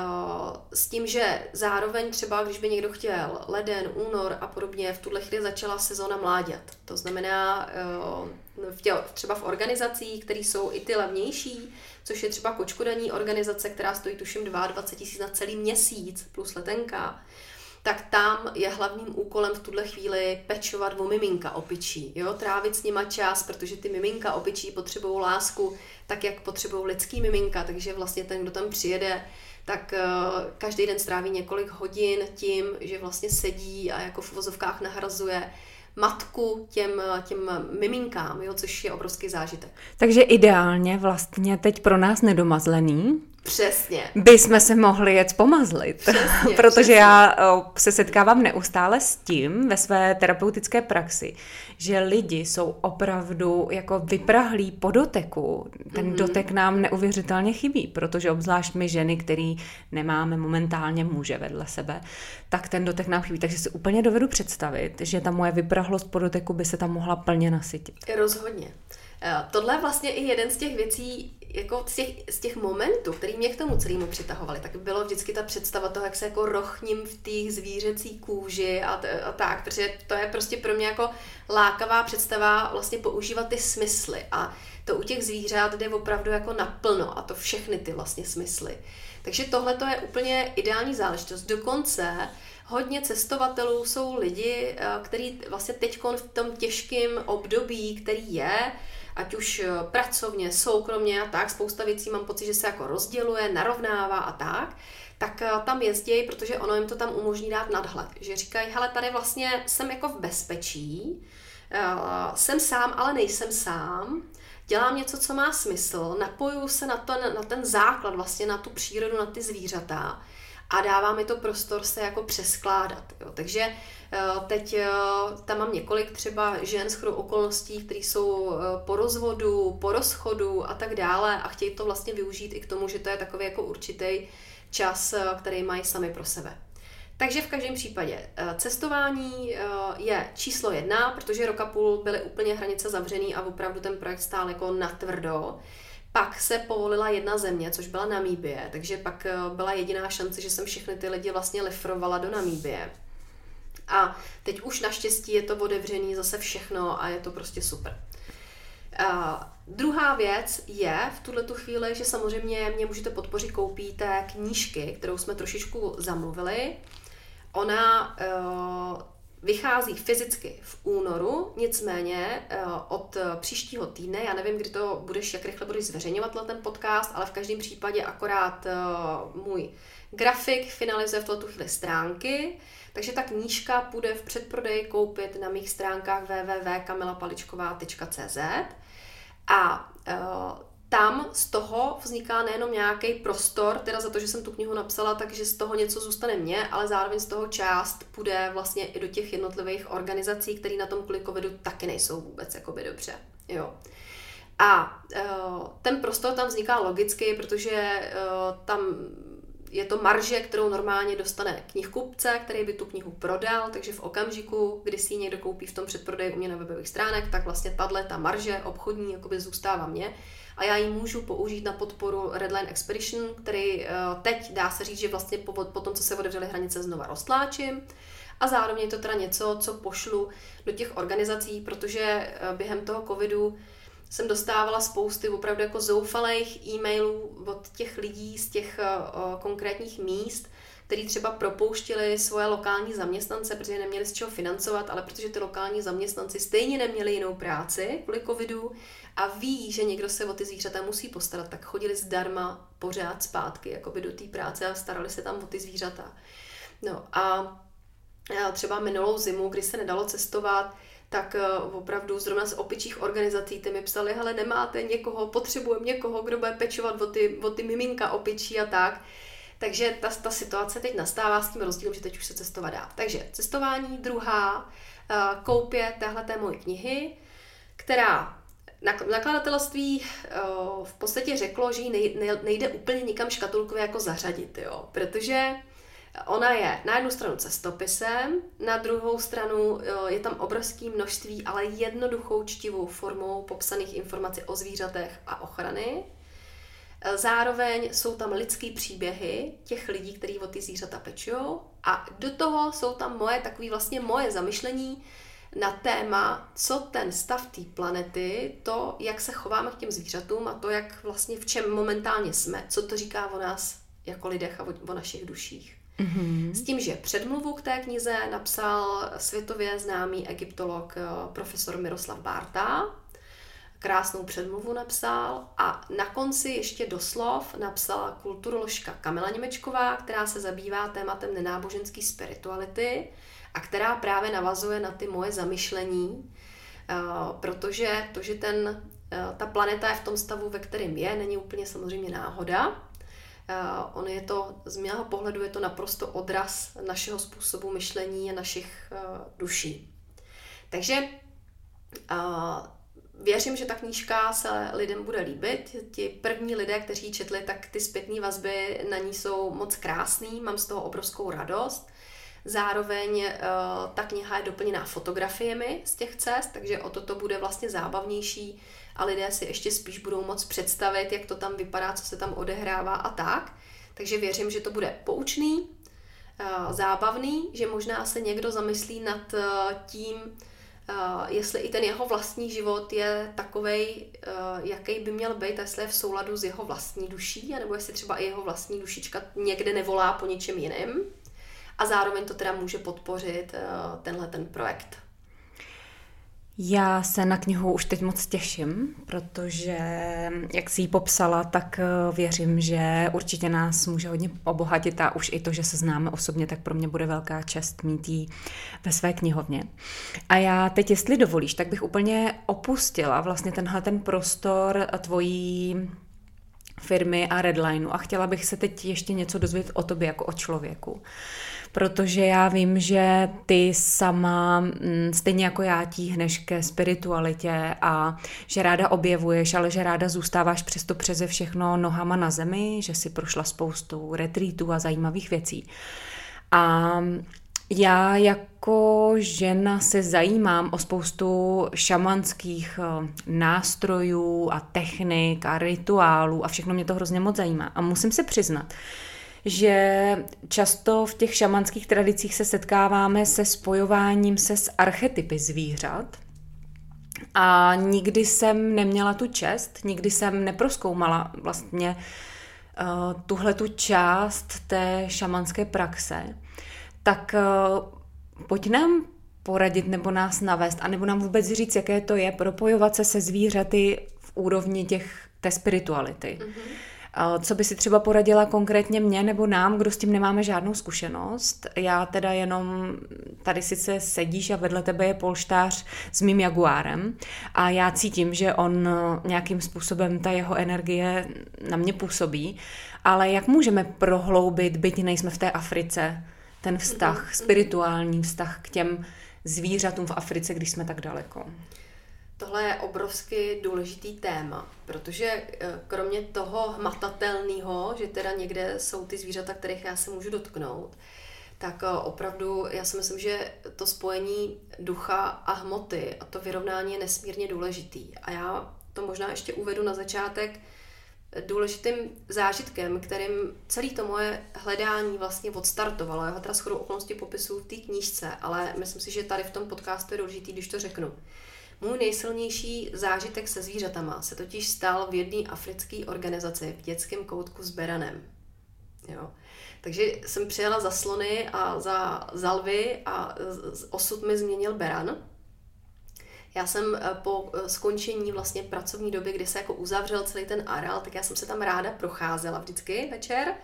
s tím, že zároveň třeba, když by někdo chtěl leden, únor a podobně, v tuhle chvíli začala sezóna mláďat. To znamená, eh, v třeba v organizacích, které jsou i ty levnější, což je třeba kočkodaní organizace, která stojí tuším 22 tisíc na celý měsíc plus letenka, tak tam je hlavním úkolem v tuhle chvíli pečovat o miminka opičí, jo? trávit s nima čas, protože ty miminka opičí potřebují lásku tak, jak potřebují lidský miminka, takže vlastně ten, kdo tam přijede, tak uh, každý den stráví několik hodin tím, že vlastně sedí a jako v vozovkách nahrazuje matku těm, těm miminkám, jo, což je obrovský zážitek. Takže ideálně vlastně teď pro nás nedomazlený, Přesně. By jsme se mohli jet pomazlit. *laughs* Přesně, Protože přesně. já se setkávám neustále s tím ve své terapeutické praxi, že lidi jsou opravdu jako vyprahlí po doteku. Ten mm-hmm. dotek nám neuvěřitelně chybí, protože obzvlášť my ženy, který nemáme momentálně muže vedle sebe, tak ten dotek nám chybí. Takže si úplně dovedu představit, že ta moje vyprahlost po doteku by se tam mohla plně nasytit. Rozhodně. Eh, tohle je vlastně i jeden z těch věcí, jako z těch, z těch momentů, který mě k tomu celému přitahovali, tak bylo vždycky ta představa toho, jak se jako rochním v té zvířecí kůži a, t- a tak, protože to je prostě pro mě jako lákavá představa vlastně používat ty smysly a to u těch zvířat jde opravdu jako naplno a to všechny ty vlastně smysly. Takže tohle to je úplně ideální záležitost. Dokonce hodně cestovatelů jsou lidi, eh, kteří vlastně teď v tom těžkém období, který je, ať už eh, pracovně, soukromně a tak, spousta věcí mám pocit, že se jako rozděluje, narovnává a tak, tak eh, tam jezdí, protože ono jim to tam umožní dát nadhled. Že říkají, hele, tady vlastně jsem jako v bezpečí, eh, jsem sám, ale nejsem sám, dělám něco, co má smysl, napojuju se na, to, na ten základ, vlastně na tu přírodu, na ty zvířata a dává mi to prostor se jako přeskládat. Jo. Takže teď eh, tam mám několik třeba žen s okolností, které jsou eh, po rozvodu, po rozchodu a tak dále a chtějí to vlastně využít i k tomu, že to je takový jako určitý čas, který mají sami pro sebe. Takže v každém případě cestování je číslo jedna, protože roka půl byly úplně hranice zavřený a opravdu ten projekt stál jako natvrdo. Pak se povolila jedna země, což byla Namíbie, takže pak eh, byla jediná šance, že jsem všechny ty lidi vlastně lifrovala do Namíbie. A teď už naštěstí je to otevřený zase všechno a je to prostě super. A druhá věc je v tuhle tu chvíli, že samozřejmě mě můžete podpořit koupí té knížky, kterou jsme trošičku zamluvili. Ona uh, vychází fyzicky v únoru, nicméně eh, od příštího týdne, já nevím, kdy to budeš, jak rychle budeš zveřejňovat ten podcast, ale v každém případě akorát eh, můj grafik finalizuje v tuto chvíli stránky, takže ta knížka půjde v předprodeji koupit na mých stránkách www.kamilapaličková.cz a eh, tam z toho vzniká nejenom nějaký prostor, teda za to, že jsem tu knihu napsala, takže z toho něco zůstane mně, ale zároveň z toho část půjde vlastně i do těch jednotlivých organizací, které na tom kvůli covidu taky nejsou vůbec jakoby dobře. Jo. A uh, ten prostor tam vzniká logicky, protože uh, tam je to marže, kterou normálně dostane knihkupce, který by tu knihu prodal, takže v okamžiku, kdy si ji někdo koupí v tom předprodeji u mě na webových stránek, tak vlastně tahle ta marže obchodní jakoby zůstává mě a já ji můžu použít na podporu Redline Expedition, který eh, teď dá se říct, že vlastně po, po tom, co se otevřely hranice, znova roztláčím. A zároveň je to teda něco, co pošlu do těch organizací, protože eh, během toho covidu jsem dostávala spousty opravdu jako zoufalých e-mailů od těch lidí z těch uh, konkrétních míst, který třeba propouštili svoje lokální zaměstnance, protože neměli z čeho financovat, ale protože ty lokální zaměstnanci stejně neměli jinou práci kvůli covidu a ví, že někdo se o ty zvířata musí postarat, tak chodili zdarma pořád zpátky jakoby do té práce a starali se tam o ty zvířata. No a třeba minulou zimu, kdy se nedalo cestovat, tak eh, opravdu zrovna z opičích organizací ty mi psali, hele, nemáte někoho, potřebujeme někoho, kdo bude pečovat o ty, o ty miminka opičí a tak. Takže ta, ta situace teď nastává s tím rozdílem, že teď už se cestovat dá. Takže cestování druhá, eh, koupě téhle té moje knihy, která nakladatelství v podstatě řeklo, že ji nejde úplně nikam škatulkově jako zařadit, jo, protože Ona je na jednu stranu cestopisem, na druhou stranu je tam obrovské množství, ale jednoduchou čtivou formou popsaných informací o zvířatech a ochrany. Zároveň jsou tam lidský příběhy těch lidí, kteří o ty zvířata pečují a do toho jsou tam moje takové vlastně moje zamyšlení na téma, co ten stav té planety, to, jak se chováme k těm zvířatům a to, jak vlastně v čem momentálně jsme, co to říká o nás jako lidech a o, o našich duších. Mm-hmm. S tím, že předmluvu k té knize napsal světově známý egyptolog eh, profesor Miroslav Bárta. Krásnou předmluvu napsal a na konci ještě doslov napsala kulturoložka Kamila Němečková, která se zabývá tématem nenáboženské spirituality a která právě navazuje na ty moje zamyšlení, eh, protože to, že ten, eh, ta planeta je v tom stavu, ve kterém je, není úplně samozřejmě náhoda. Uh, on je to, z mého pohledu je to naprosto odraz našeho způsobu myšlení a našich duší. Takže věřím, že ta knížka se lidem bude líbit. Ti první lidé, kteří četli, tak ty zpětné vazby na ní jsou moc krásný, mám z toho obrovskou radost. Zároveň uh, ta kniha je doplněná fotografiemi z těch cest, takže o to to bude vlastně zábavnější a lidé si ještě spíš budou moc představit, jak to tam vypadá, co se tam odehrává a tak. Takže věřím, že to bude poučný, uh, zábavný, že možná se někdo zamyslí nad tím, jestli i ten jeho vlastní život je takovej, jaký by měl být, jestli je v souladu s jeho vlastní duší, nebo jestli třeba i jeho vlastní dušička někde nevolá po něčem jiném a zároveň to teda může podpořit eh, tenhle ten projekt. Já se na knihu už teď moc těším, protože jak si ji popsala, tak eh, věřím, že určitě nás může hodně obohatit a už i to, že se známe osobně, tak pro mě bude velká čest mít ji ve své knihovně. A já teď, jestli dovolíš, tak bych úplně opustila vlastně tenhle ten prostor tvojí firmy a Redlineu a chtěla bych se teď ještě něco dozvědět o tobě jako o člověku protože já vím, že ty sama mm, stejně jako já tíhneš ke spiritualitě a že ráda objevuješ, ale že ráda zůstáváš přesto přeze všechno nohama na zemi, že si prošla spoustu retreatů a zajímavých věcí. A já jako žena se zajímám o spoustu šamanských eh, nástrojů a technik a rituálů a všechno mě to hrozně moc zajímá. A musím se přiznat, že často v těch šamanských tradicích se setkáváme se spojováním se s archetypy zvířat. A nikdy jsem neměla tu čest, nikdy jsem neproskoumala vlastně uh, tuhle tu část té šamanské praxe. Tak uh, pojď nám poradit nebo nás navést, anebo nám vůbec říct, jaké to je propojovat se se zvířaty v úrovni těch, té spirituality. Mm-hmm. Co by si třeba poradila konkrétně mě nebo nám, kdo s tím nemáme žádnou zkušenost? Já teda jenom tady sice sedíš a vedle tebe je polštář s mým jaguárem a já cítím, že on nějakým způsobem, ta jeho energie na mě působí, ale jak můžeme prohloubit, byť nejsme v té Africe, ten vztah, spirituální vztah k těm zvířatům v Africe, když jsme tak daleko? Tohle je obrovsky důležitý téma, protože eh, kromě toho hmatatelného, že teda někde jsou ty zvířata, kterých já se můžu dotknout, tak eh, opravdu já si myslím, že to spojení ducha a hmoty a to vyrovnání je nesmírně důležitý. A já to možná ještě uvedu na začátek důležitým zážitkem, kterým celé to moje hledání vlastně odstartovalo. Já ho teda shodou okolností popisuju v té knížce, ale myslím si, že tady v tom podcastu je důležitý, když to řeknu. Můj nejsilnější zážitek se zvířatama se totiž stal v jedné africké organizaci v dětském koutku s Beranem. Jo. Takže jsem přijela za slony a za zalvy a osud mi změnil Beran. Já jsem eh, po eh, skončení vlastně pracovní doby, kdy se jako uzavřel celý ten areál, tak já jsem se tam ráda procházela vždycky večer.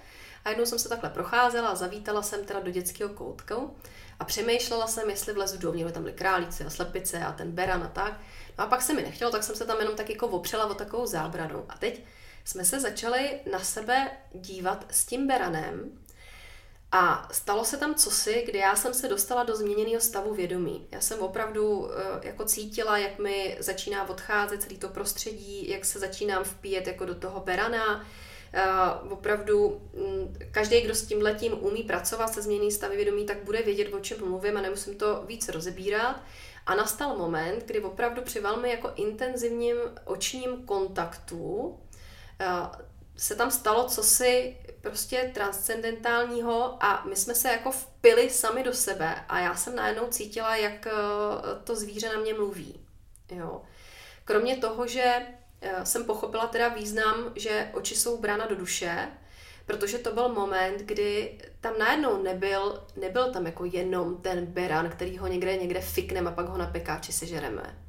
A jednou jsem se takhle procházela a zavítala jsem teda do dětského koutku a přemýšlela jsem, jestli vlezu dovnitř, tam byly králíci a slepice a ten beran a tak. No a pak se mi nechtělo, tak jsem se tam jenom tak jako opřela o takovou zábranu. A teď jsme se začali na sebe dívat s tím beranem A stalo se tam cosi, kdy já jsem se dostala do změněného stavu vědomí. Já jsem opravdu eh, jako cítila, jak mi začíná odcházet celý to prostředí, jak se začínám vpíjet jako do toho berana. Uh, opravdu mm, každý, kdo s tím letím umí pracovat se změněný stavy vědomí, tak bude vědět, o čem mluvím a nemusím to víc rozebírat. A nastal moment, kdy opravdu při velmi jako intenzivním očním kontaktu uh, se tam stalo cosi prostě transcendentálního a my jsme se jako vpili sami do sebe a já jsem najednou cítila, jak eh, to zvíře na mě mluví. Jo. Kromě toho, že jsem pochopila teda význam, že oči jsou brána do duše, protože to byl moment, kdy tam najednou nebyl, nebyl tam jako jenom ten beran, který ho někde, někde fikneme a pak ho na pekáči sežereme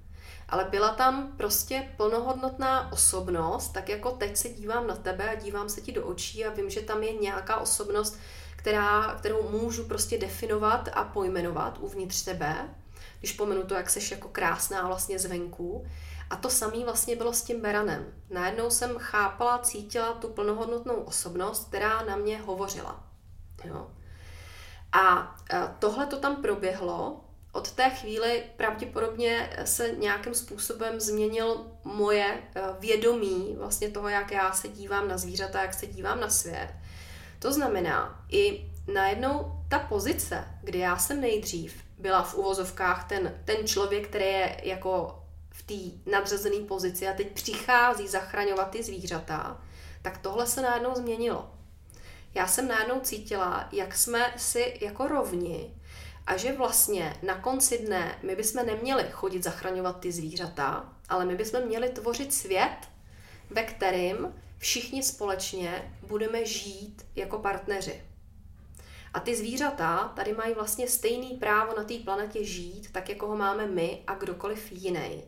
ale byla tam prostě plnohodnotná osobnost, tak jako teď se dívám na tebe a dívám se ti do očí a vím, že tam je nějaká osobnost, která, kterou můžu prostě definovat a pojmenovat uvnitř tebe, když pomenu to, jak seš jako krásná vlastně zvenku. A to samé vlastně bylo s tím Beranem. Najednou jsem chápala, cítila tu plnohodnotnou osobnost, která na mě hovořila. Jo. A e, tohle to tam proběhlo od té chvíli pravděpodobně se nějakým způsobem změnil moje eh, vědomí vlastně toho, jak já se dívám na zvířata, jak se dívám na svět. To znamená, i najednou ta pozice, kdy já jsem nejdřív byla v uvozovkách ten, ten člověk, který je jako v té nadřazené pozici a teď přichází zachraňovat ty zvířata, tak tohle se najednou změnilo. Já jsem najednou cítila, jak jsme si jako rovni a že vlastně na konci dne my bychom neměli chodit zachraňovat ty zvířata, ale my bychom měli tvořit svět, ve kterým všichni společně budeme žít jako partneři. A ty zvířata tady mají vlastně stejný právo na té planetě žít, tak jako ho máme my a kdokoliv jiný.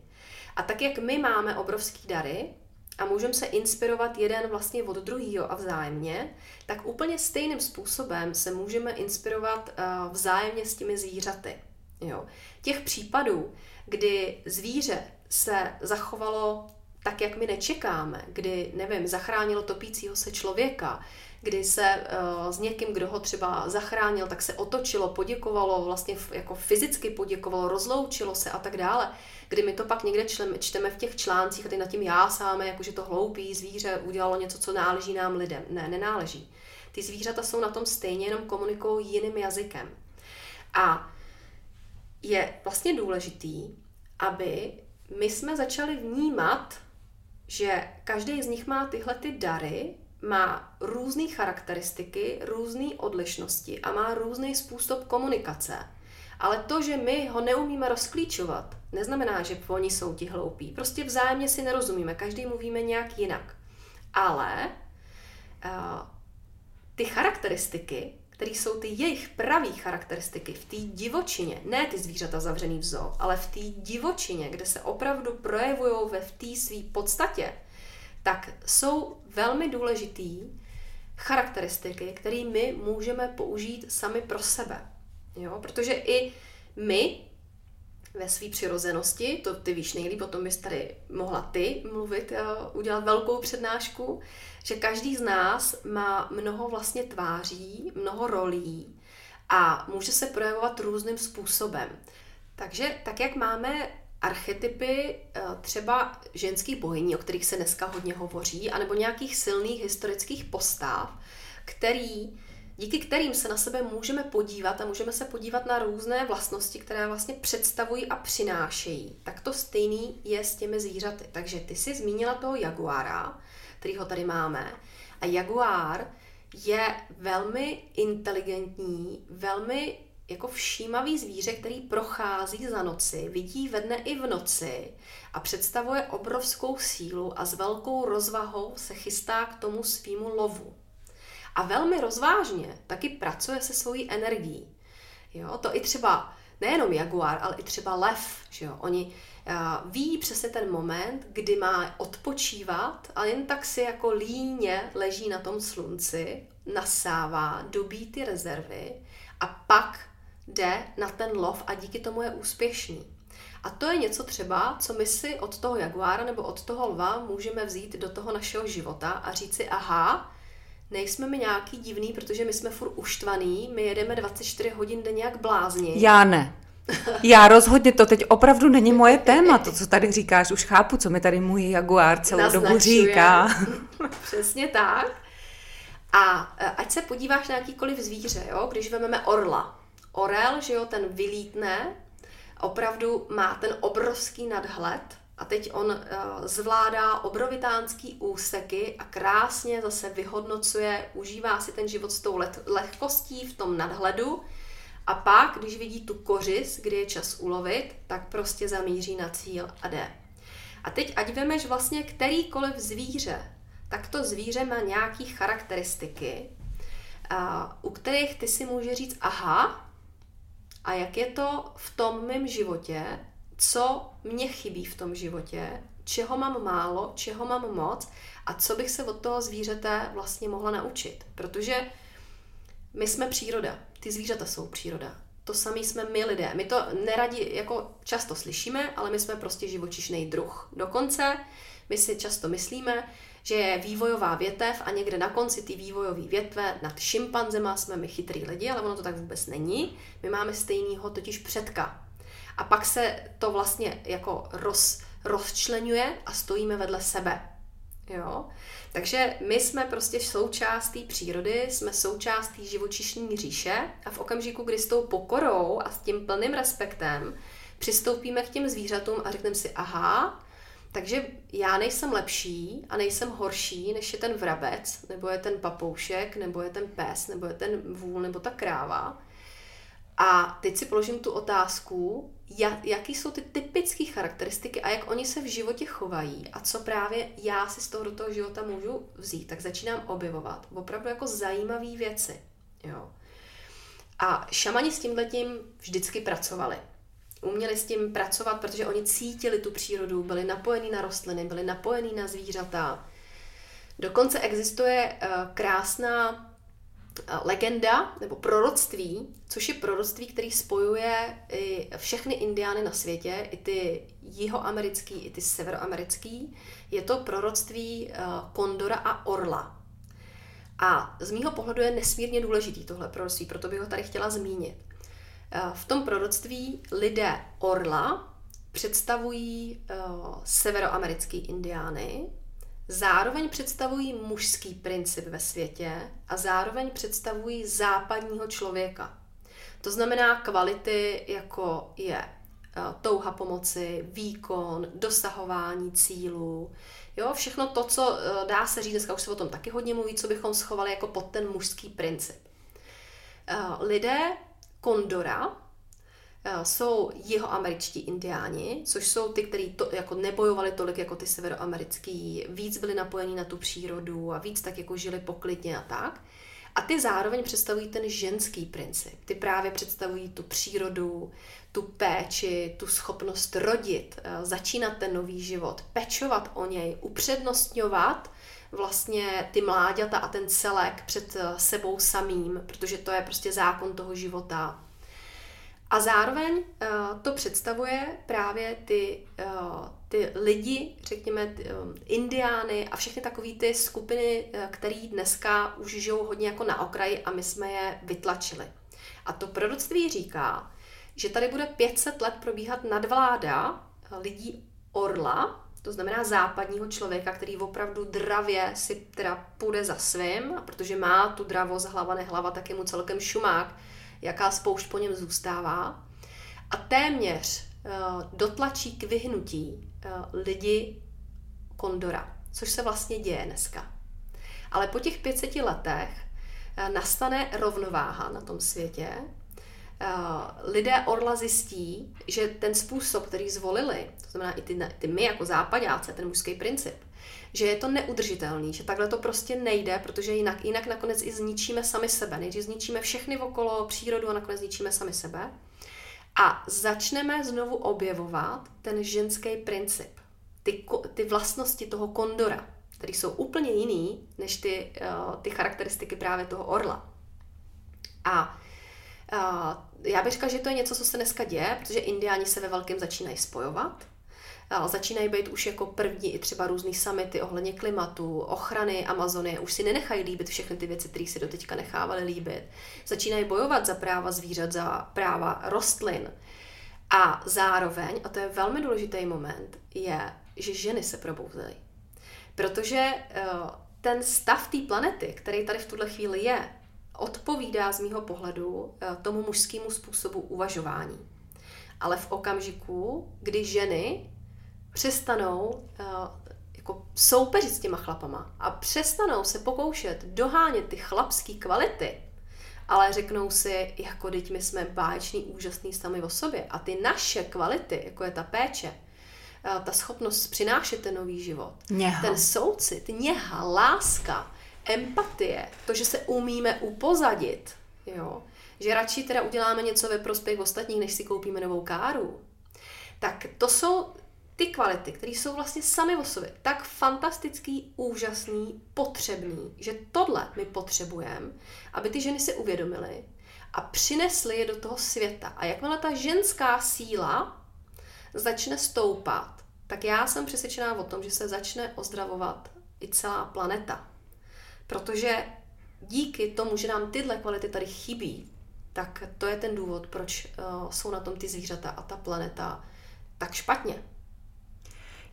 A tak jak my máme obrovský dary, a můžeme se inspirovat jeden vlastně od druhého a vzájemně, tak úplně stejným způsobem se můžeme inspirovat eh, vzájemně s těmi zvířaty. Jo. Těch případů, kdy zvíře se zachovalo tak, jak my nečekáme, kdy, nevím, zachránilo topícího se člověka, kdy se uh, s někým, kdo ho třeba zachránil, tak se otočilo, poděkovalo, vlastně jako fyzicky poděkovalo, rozloučilo se a tak dále, kdy my to pak někde čteme, v těch článcích a ty nad tím jásáme, jakože to hloupý zvíře udělalo něco, co náleží nám lidem. Ne, nenáleží. Ty zvířata jsou na tom stejně, jenom komunikují jiným jazykem. A je vlastně důležitý, aby my jsme začali vnímat, že každý z nich má tyhle ty dary, má různé charakteristiky, různé odlišnosti a má různý způsob komunikace. Ale to, že my ho neumíme rozklíčovat, neznamená, že oni jsou ti hloupí. Prostě vzájemně si nerozumíme, každý mluvíme nějak jinak. Ale uh, ty charakteristiky, které jsou ty jejich pravý charakteristiky v té divočině, ne ty zvířata zavřený v zoo, ale v té divočině, kde se opravdu projevují ve v té své podstatě, tak jsou velmi důležitý charakteristiky, které my můžeme použít sami pro sebe. Jo? Protože i my ve své přirozenosti, to ty víš nejlíp, o tom bys tady mohla ty mluvit, udělat velkou přednášku, že každý z nás má mnoho vlastně tváří, mnoho rolí a může se projevovat různým způsobem. Takže tak, jak máme archetypy eh, třeba ženských bohyní, o kterých se dneska hodně hovoří, anebo nějakých silných historických postav, který, díky kterým se na sebe můžeme podívat a můžeme se podívat na různé vlastnosti, které vlastně představují a přinášejí. Tak to stejný je s těmi zvířaty. Takže ty jsi zmínila toho jaguára, kterýho tady máme. A jaguár je velmi inteligentní, velmi jako všímavý zvíře, který prochází za noci, vidí ve dne i v noci a představuje obrovskou sílu a s velkou rozvahou se chystá k tomu svýmu lovu. A velmi rozvážně taky pracuje se svojí energií. Jo, to i třeba nejenom jaguár, ale i třeba lev. Že jo? Oni uh, ví přesně ten moment, kdy má odpočívat a jen tak si jako líně leží na tom slunci, nasává, dobí ty rezervy a pak jde na ten lov a díky tomu je úspěšný. A to je něco třeba, co my si od toho jaguára nebo od toho lva můžeme vzít do toho našeho života a říct si, aha, nejsme my nějaký divný, protože my jsme furt uštvaný, my jedeme 24 hodin denně jak blázni. Já ne. Já rozhodně to teď opravdu není moje téma, to, co tady říkáš, už chápu, co mi tady můj Jaguar celou Naznačuje. dobu říká. *laughs* Přesně tak. A e, ať se podíváš na jakýkoliv zvíře, jo? když vezmeme orla. Orel, že jo, ten vylítne, opravdu má ten obrovský nadhled a teď on uh, zvládá obrovitánský úseky a krásně zase vyhodnocuje, užívá si ten život s tou let, lehkostí v tom nadhledu a pak, když vidí tu kořis, kdy je čas ulovit, tak prostě zamíří na cíl a jde. A teď ať vemeš vlastně kterýkoliv zvíře, tak to zvíře má nějaké charakteristiky, a, u kterých ty si může říct, aha, a jak je to v tom mém životě, co mě chybí v tom životě, čeho mám málo, čeho mám moc a co bych se od toho zvířete vlastně mohla naučit. Protože my jsme příroda, ty zvířata jsou příroda. To samý jsme my lidé. My to neradi jako často slyšíme, ale my jsme prostě živočišný druh. Dokonce my si často myslíme, že je vývojová větev a někde na konci ty vývojové větve nad šimpanzema jsme my chytrý lidi, ale ono to tak vůbec není. My máme stejného totiž předka. A pak se to vlastně jako roz, rozčlenuje a stojíme vedle sebe. Jo? Takže my jsme prostě součástí přírody, jsme součástí živočišní říše a v okamžiku, kdy s tou pokorou a s tím plným respektem přistoupíme k těm zvířatům a řekneme si, aha, takže já nejsem lepší a nejsem horší, než je ten vrabec, nebo je ten papoušek, nebo je ten pes, nebo je ten vůl, nebo ta kráva. A teď si položím tu otázku, jak, jaký jsou ty typické charakteristiky a jak oni se v životě chovají a co právě já si z toho do toho života můžu vzít, tak začínám objevovat opravdu jako zajímavé věci. Jo. A šamani s tímhletím vždycky pracovali uměli s tím pracovat, protože oni cítili tu přírodu, byli napojení na rostliny, byli napojení na zvířata. Dokonce existuje uh, krásná uh, legenda nebo proroctví, což je proroctví, který spojuje i všechny indiány na světě, i ty jihoamerický, i ty severoamerický. Je to proroctví uh, kondora a orla. A z mýho pohledu je nesmírně důležitý tohle proroctví, proto bych ho tady chtěla zmínit. Eh, v tom proroctví lidé Orla představují uh, severoamerický indiány, zároveň představují mužský princip ve světě a zároveň představují západního člověka. To znamená kvality, jako je uh, touha pomoci, výkon, dosahování cílů, jo, všechno to, co dá se říct, dneska už se o tom taky hodně mluví, co bychom schovali jako pod ten mužský princip. Lidé Kondora eh, jsou jihoameričtí indiáni, což jsou ty, kteří to, jako nebojovali tolik jako ty severoamerický, víc byli napojení na tu přírodu a víc tak jako žili poklidně a tak. A ty zároveň představují ten ženský princip. Ty právě představují tu přírodu, tu péči, tu schopnost rodit, eh, začínat ten nový život, pečovat o něj, upřednostňovat vlastně ty mláďata a ten celek před eh, sebou samým, protože to je prostě zákon toho života. A zároveň uh, to představuje právě ty, uh, ty lidi, řekněme, indiány a všechny takové ty skupiny, které dneska už žijou hodně jako na okraji a my jsme je vytlačili. A to proroctví říká, že tady bude 500 let probíhat nadvláda lidí orla, to znamená západního člověka, který opravdu dravě si teda půjde za svým, a protože má tu dravost hlava nehlava, tak je mu celkem šumák, jaká spoušť po něm zůstává. A téměř uh, dotlačí k vyhnutí uh, lidi kondora, což se vlastně děje dneska. Ale po těch 500 letech uh, nastane rovnováha na tom světě, lidé Orla zjistí, že ten způsob, který zvolili, to znamená i ty, ty my jako západáci, ten mužský princip, že je to neudržitelný, že takhle to prostě nejde, protože jinak, jinak nakonec i zničíme sami sebe. Nejdřív zničíme všechny okolo, přírodu a nakonec zničíme sami sebe. A začneme znovu objevovat ten ženský princip. Ty, ty vlastnosti toho kondora, které jsou úplně jiný než ty, uh, ty charakteristiky právě toho orla. A uh, já bych řekla, že to je něco, co se dneska děje, protože indiáni se ve velkém začínají spojovat. začínají být už jako první i třeba různý samity ohledně klimatu, ochrany Amazonie, už si nenechají líbit všechny ty věci, které si doteďka nechávali líbit. Začínají bojovat za práva zvířat, za práva rostlin. A zároveň, a to je velmi důležitý moment, je, že ženy se probouzejí. Protože eh, ten stav té planety, který tady v tuhle chvíli je, odpovídá z mýho pohledu eh, tomu mužskému způsobu uvažování. Ale v okamžiku, kdy ženy přestanou eh, jako soupeřit s těma chlapama a přestanou se pokoušet dohánět ty chlapské kvality, ale řeknou si, jako teď my jsme báječný, úžasný sami o sobě a ty naše kvality, jako je ta péče, eh, ta schopnost přinášet ten nový život, něha. ten soucit, něha, láska, empatie, to, že se umíme upozadit, jo, že radši teda uděláme něco ve prospěch ostatních, než si koupíme novou káru, tak to jsou ty kvality, které jsou vlastně sami o sobě tak fantastický, úžasný, potřebný, že tohle my potřebujeme, aby ty ženy si uvědomily a přinesly je do toho světa. A jakmile ta ženská síla začne stoupat, tak já jsem přesvědčená o tom, že se začne ozdravovat i celá planeta. Protože díky tomu, že nám tyhle kvality tady chybí, tak to je ten důvod, proč uh, jsou na tom ty zvířata a ta planeta tak špatně.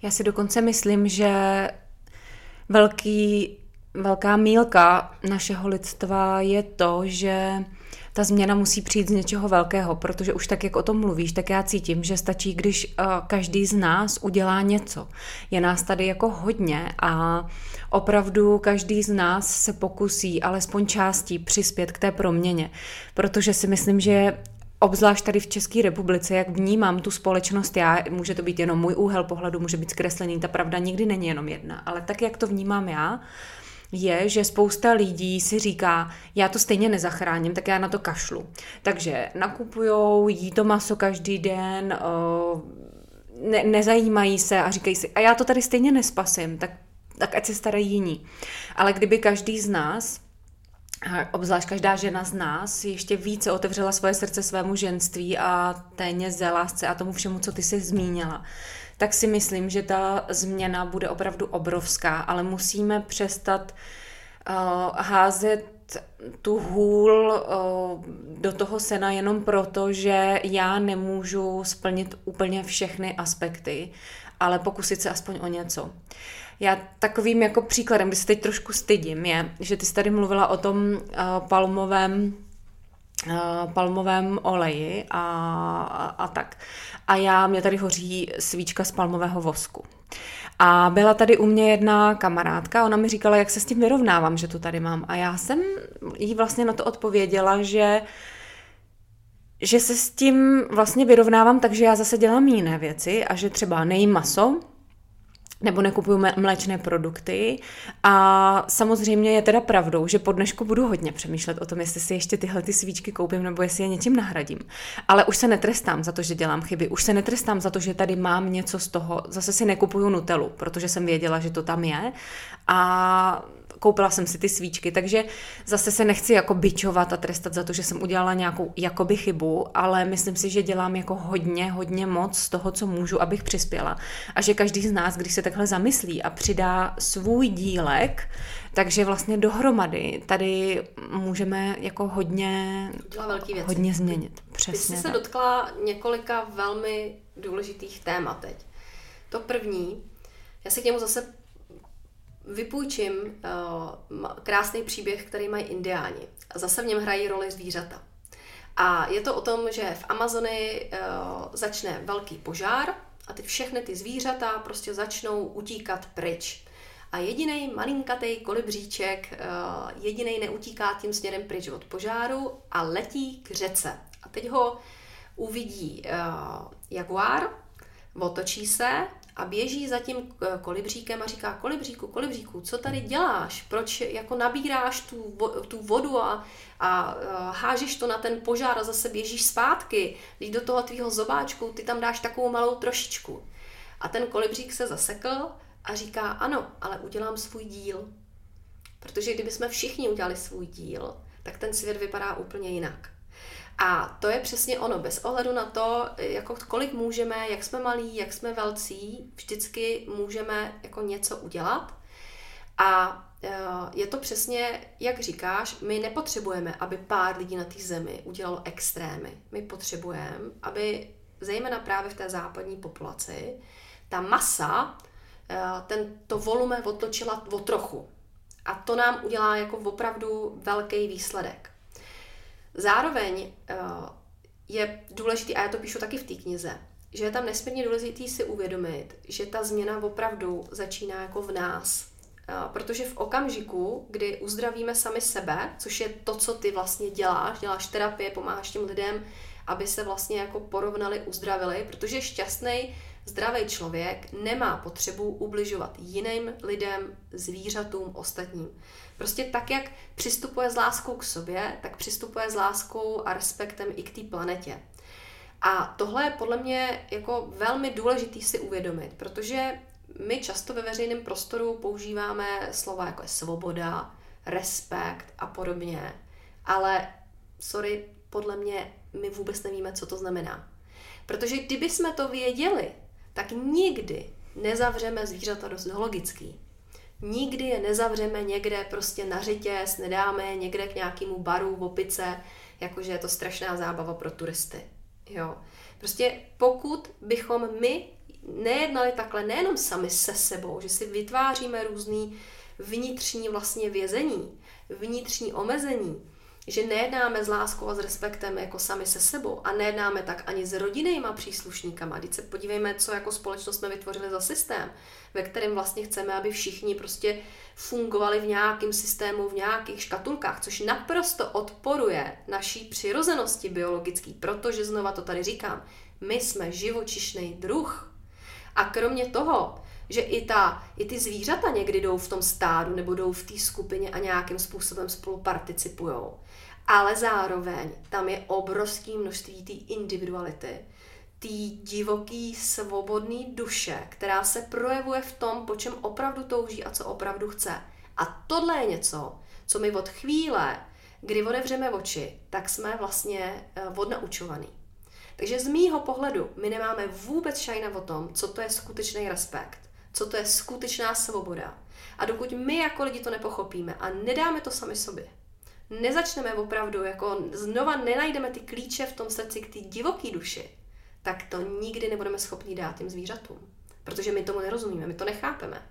Já si dokonce myslím, že velký, velká mílka našeho lidstva je to, že ta změna musí přijít z něčeho velkého, protože už tak, jak o tom mluvíš, tak já cítím, že stačí, když uh, každý z nás udělá něco. Je nás tady jako hodně a opravdu každý z nás se pokusí alespoň částí přispět k té proměně, protože si myslím, že obzvlášť tady v České republice, jak vnímám tu společnost já, může to být jenom můj úhel pohledu, může být zkreslený, ta pravda nikdy není jenom jedna, ale tak, jak to vnímám já, je, že spousta lidí si říká, já to stejně nezachráním, tak já na to kašlu. Takže nakupujou, jí to maso každý den, ne, nezajímají se a říkají si, a já to tady stejně nespasím, tak, tak ať se starají jiní. Ale kdyby každý z nás obzvlášť každá žena z nás ještě více otevřela svoje srdce svému ženství a té něze, lásce a tomu všemu, co ty jsi zmínila, tak si myslím, že ta změna bude opravdu obrovská, ale musíme přestat uh, házet tu hůl uh, do toho sena jenom proto, že já nemůžu splnit úplně všechny aspekty, ale pokusit se aspoň o něco. Já takovým jako příkladem, kdy se teď trošku stydím, je, že ty jsi tady mluvila o tom uh, palmovém palmovém oleji a, a, a tak. A já, mě tady hoří svíčka z palmového vosku. A byla tady u mě jedna kamarádka, ona mi říkala, jak se s tím vyrovnávám, že to tady mám. A já jsem jí vlastně na to odpověděla, že že se s tím vlastně vyrovnávám, takže já zase dělám jiné věci a že třeba nejím maso, nebo nekupuju mléčné produkty. A samozřejmě je teda pravdou, že po dnešku budu hodně přemýšlet o tom, jestli si ještě tyhle ty svíčky koupím nebo jestli je něčím nahradím. Ale už se netrestám za to, že dělám chyby, už se netrestám za to, že tady mám něco z toho. Zase si nekupuju Nutelu, protože jsem věděla, že to tam je. A koupila jsem si ty svíčky, takže zase se nechci jako bičovat a trestat za to, že jsem udělala nějakou jakoby chybu, ale myslím si, že dělám jako hodně, hodně moc z toho, co můžu, abych přispěla. A že každý z nás, když se takhle zamyslí a přidá svůj dílek, takže vlastně dohromady tady můžeme jako hodně, hodně změnit. Přesně Ty jsi se tak. dotkla několika velmi důležitých témat teď. To první, já se k němu zase vypůjčím uh, krásný příběh, který mají indiáni. Zase v něm hrají roli zvířata. A je to o tom, že v Amazonii uh, začne velký požár a ty všechny ty zvířata prostě začnou utíkat pryč. A jediný malinkatý kolibříček, uh, jediný neutíká tím směrem pryč od požáru a letí k řece. A teď ho uvidí uh, jaguár, otočí se a běží za tím kolibříkem a říká, kolibříku, kolibříku, co tady děláš? Proč jako nabíráš tu, tu vodu a, a hážeš to na ten požár a zase běžíš zpátky? Když do toho tvýho zobáčku ty tam dáš takovou malou trošičku. A ten kolibřík se zasekl a říká, ano, ale udělám svůj díl. Protože kdyby jsme všichni udělali svůj díl, tak ten svět vypadá úplně jinak. A to je přesně ono, bez ohledu na to, jako kolik můžeme, jak jsme malí, jak jsme velcí, vždycky můžeme jako něco udělat. A e, je to přesně, jak říkáš, my nepotřebujeme, aby pár lidí na té zemi udělalo extrémy. My potřebujeme, aby zejména právě v té západní populaci, ta masa, e, ten, to volume otočila o trochu. A to nám udělá jako opravdu velký výsledek. Zároveň eh, je důležitý, a já to píšu taky v té knize, že je tam nesmírně důležitý si uvědomit, že ta změna opravdu začíná jako v nás. Eh, protože v okamžiku, kdy uzdravíme sami sebe, což je to, co ty vlastně děláš, děláš terapie, pomáháš těm lidem, aby se vlastně jako porovnali, uzdravili, protože šťastný Zdravý člověk nemá potřebu ubližovat jiným lidem, zvířatům, ostatním. Prostě tak, jak přistupuje s láskou k sobě, tak přistupuje s láskou a respektem i k té planetě. A tohle je podle mě jako velmi důležitý si uvědomit, protože my často ve veřejném prostoru používáme slova jako je svoboda, respekt a podobně, ale sorry, podle mě my vůbec nevíme, co to znamená. Protože kdyby jsme to věděli, tak nikdy nezavřeme zvířata do zoologický. Nikdy je nezavřeme někde prostě na řetěz, nedáme někde k nějakému baru v opice, jakože je to strašná zábava pro turisty. Jo. Prostě pokud bychom my nejednali takhle nejenom sami se sebou, že si vytváříme různý vnitřní vlastně vězení, vnitřní omezení, že nejednáme s láskou a s respektem jako sami se sebou a nejednáme tak ani s rodinnýma příslušníkama. Teď se podívejme, co jako společnost jsme vytvořili za systém, ve kterém vlastně chceme, aby všichni prostě fungovali v nějakém systému, v nějakých škatulkách, což naprosto odporuje naší přirozenosti biologický, protože znova to tady říkám, my jsme živočišný druh. A kromě toho, že i, ta, i ty zvířata někdy jdou v tom stádu nebo jdou v té skupině a nějakým způsobem spolu participujou ale zároveň tam je obrovské množství té individuality, té divoký, svobodný duše, která se projevuje v tom, po čem opravdu touží a co opravdu chce. A tohle je něco, co my od chvíle, kdy otevřeme oči, tak jsme vlastně eh, odnaučovaný. Takže z mýho pohledu my nemáme vůbec šajna o tom, co to je skutečný respekt, co to je skutečná svoboda. A dokud my jako lidi to nepochopíme a nedáme to sami sobě, nezačneme opravdu, jako znova nenajdeme ty klíče v tom srdci k té divoké duši, tak to nikdy nebudeme schopni dát těm zvířatům. Protože my tomu nerozumíme, my to nechápeme.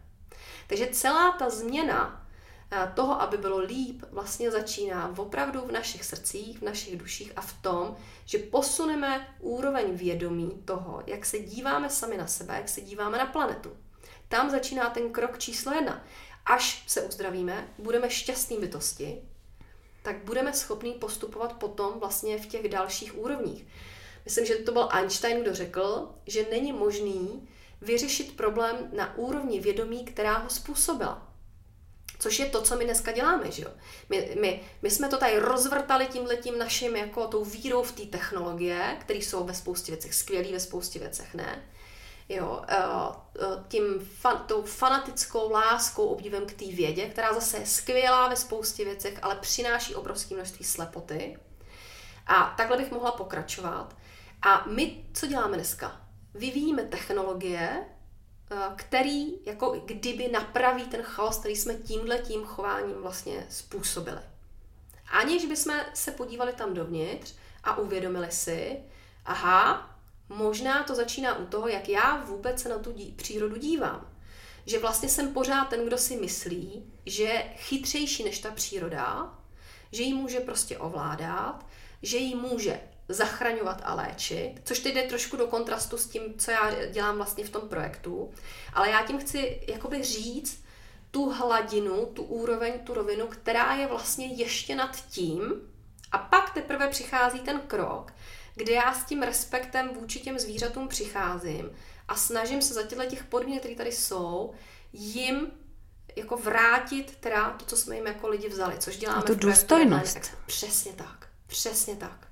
Takže celá ta změna eh, toho, aby bylo líp, vlastně začíná opravdu v našich srdcích, v našich duších a v tom, že posuneme úroveň vědomí toho, jak se díváme sami na sebe, jak se díváme na planetu. Tam začíná ten krok číslo jedna. Až se uzdravíme, budeme šťastní bytosti, tak budeme schopni postupovat potom vlastně v těch dalších úrovních. Myslím, že to byl Einstein, kdo řekl, že není možný vyřešit problém na úrovni vědomí, která ho způsobila. Což je to, co my dneska děláme, že jo? My, my, my jsme to tady rozvrtali tímhletím naším, jako tou vírou v té technologie, které jsou ve spoustě věcech skvělý, ve spoustě věcech ne jo, eh, eh, tím fan, tou fanatickou láskou, obdivem k té vědě, která zase je skvělá ve spoustě věcech, ale přináší obrovské množství slepoty. A takhle bych mohla pokračovat. A my, co děláme dneska? Vyvíjíme technologie, eh, který jako kdyby napraví ten chaos, který jsme tímhle tím chováním vlastně způsobili. Aniž bychom se podívali tam dovnitř a uvědomili si, aha, Možná to začíná u toho, jak já vůbec se na tu dí- přírodu dívám. Že vlastně jsem pořád ten, kdo si myslí, že je chytřejší než ta příroda, že ji může prostě ovládat, že ji může zachraňovat a léčit, což teď jde trošku do kontrastu s tím, co já dělám vlastně v tom projektu, ale já tím chci jakoby říct tu hladinu, tu úroveň, tu rovinu, která je vlastně ještě nad tím a pak teprve přichází ten krok, kde já s tím respektem vůči těm zvířatům přicházím a snažím se za těchto těch podmínek, které tady jsou, jim jako vrátit teda to, co jsme jim jako lidi vzali, což děláme. A tu důstojnost. Přesně tak, přesně tak.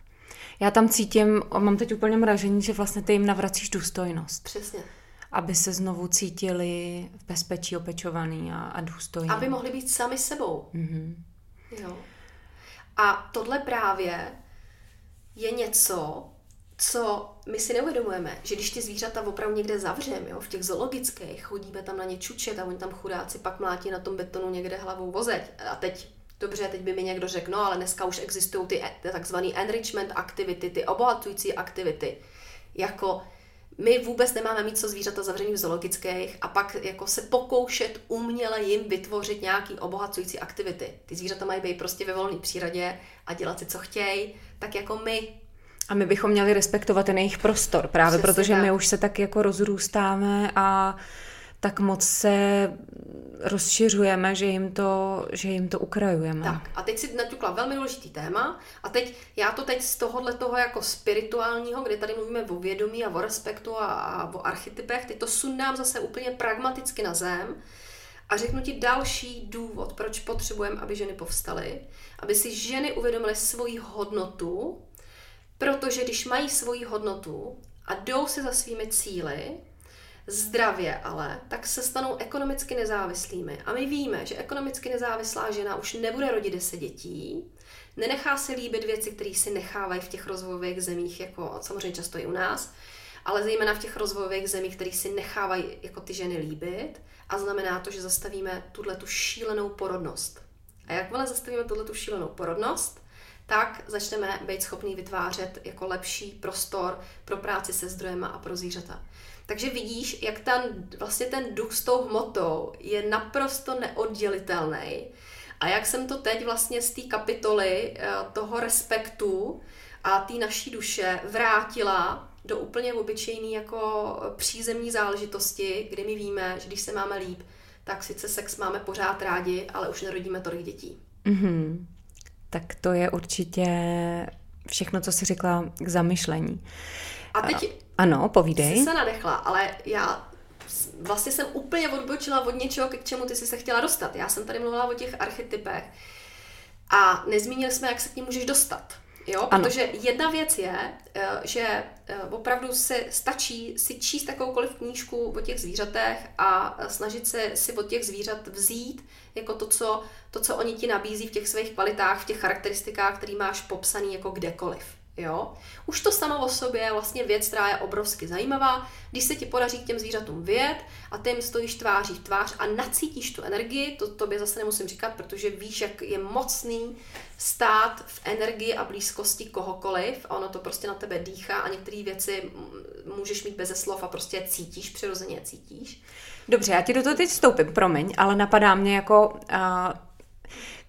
Já tam cítím, mám teď úplně mražení, že vlastně ty jim navracíš důstojnost. Přesně. Aby se znovu cítili v bezpečí opečovaný a, a důstojní. Aby mohli být sami sebou. Mm-hmm. Jo. A tohle právě je něco, co my si neuvědomujeme, že když ty zvířata opravdu někde zavřeme, jo, v těch zoologických, chodíme tam na ně čučet a oni tam chudáci pak mlátí na tom betonu někde hlavou vozeť. A teď, dobře, teď by mi někdo řekl, no ale dneska už existují ty, ty takzvané enrichment activity, ty obohacující aktivity. Jako my vůbec nemáme mít co zvířata zavřený v zoologických a pak jako se pokoušet uměle jim vytvořit nějaký obohacující aktivity. Ty zvířata mají být prostě ve volné přírodě a dělat si, co chtějí, tak jako my a my bychom měli respektovat ten jejich prostor, právě Přesně protože tak. my už se tak jako rozrůstáme a tak moc se rozšiřujeme, že jim to, že jim to ukrajujeme. Tak a teď si naťukla velmi důležitý téma a teď já to teď z tohohle toho jako spirituálního, kde tady mluvíme o vědomí a o respektu a, a o archetypech, teď to sundám zase úplně pragmaticky na zem a řeknu ti další důvod, proč potřebujeme, aby ženy povstaly, aby si ženy uvědomily svoji hodnotu, Protože když mají svoji hodnotu a jdou si za svými cíly, zdravě ale, tak se stanou ekonomicky nezávislými. A my víme, že ekonomicky nezávislá žena už nebude rodit deset dětí, nenechá se líbit věci, které si nechávají v těch rozvojových zemích, jako samozřejmě často i u nás, ale zejména v těch rozvojových zemích, které si nechávají jako ty ženy líbit a znamená to, že zastavíme tuhle tu šílenou porodnost. A jakmile zastavíme tuhle tu šílenou porodnost, tak začneme být schopní vytvářet jako lepší prostor pro práci se zdrojema a pro zvířata. Takže vidíš, jak ten, vlastně ten duch s tou hmotou je naprosto neoddělitelný. A jak jsem to teď vlastně z té kapitoly eh, toho respektu a té naší duše vrátila do úplně obyčejné jako přízemní záležitosti, kdy my víme, že když se máme líp, tak sice sex máme pořád rádi, ale už nerodíme tolik dětí. Mm-hmm tak to je určitě všechno, co jsi řekla k zamyšlení. A teď... Ano, povídej. Jsi se nadechla, ale já vlastně jsem úplně odbočila od něčeho, k čemu ty jsi se chtěla dostat. Já jsem tady mluvila o těch archetypech a nezmínili jsme, jak se k ním můžeš dostat. Jo, ano. protože jedna věc je, eh, že eh, opravdu se stačí si číst takovoukoliv knížku o těch zvířatech a eh, snažit se si od těch zvířat vzít jako to, co, to, co oni ti nabízí v těch svých kvalitách, v těch charakteristikách, který máš popsaný jako kdekoliv. Jo? Už to samo o sobě je vlastně věc, která je obrovsky zajímavá. Když se ti podaří k těm zvířatům vyjet a ty jim stojíš tváří v tvář a nacítíš tu energii, to tobě zase nemusím říkat, protože víš, jak je mocný stát v energii a blízkosti kohokoliv a ono to prostě na tebe dýchá a některé věci můžeš mít beze slov a prostě cítíš, přirozeně je cítíš. Dobře, já ti do toho teď vstoupím, promiň, ale napadá mě jako... Uh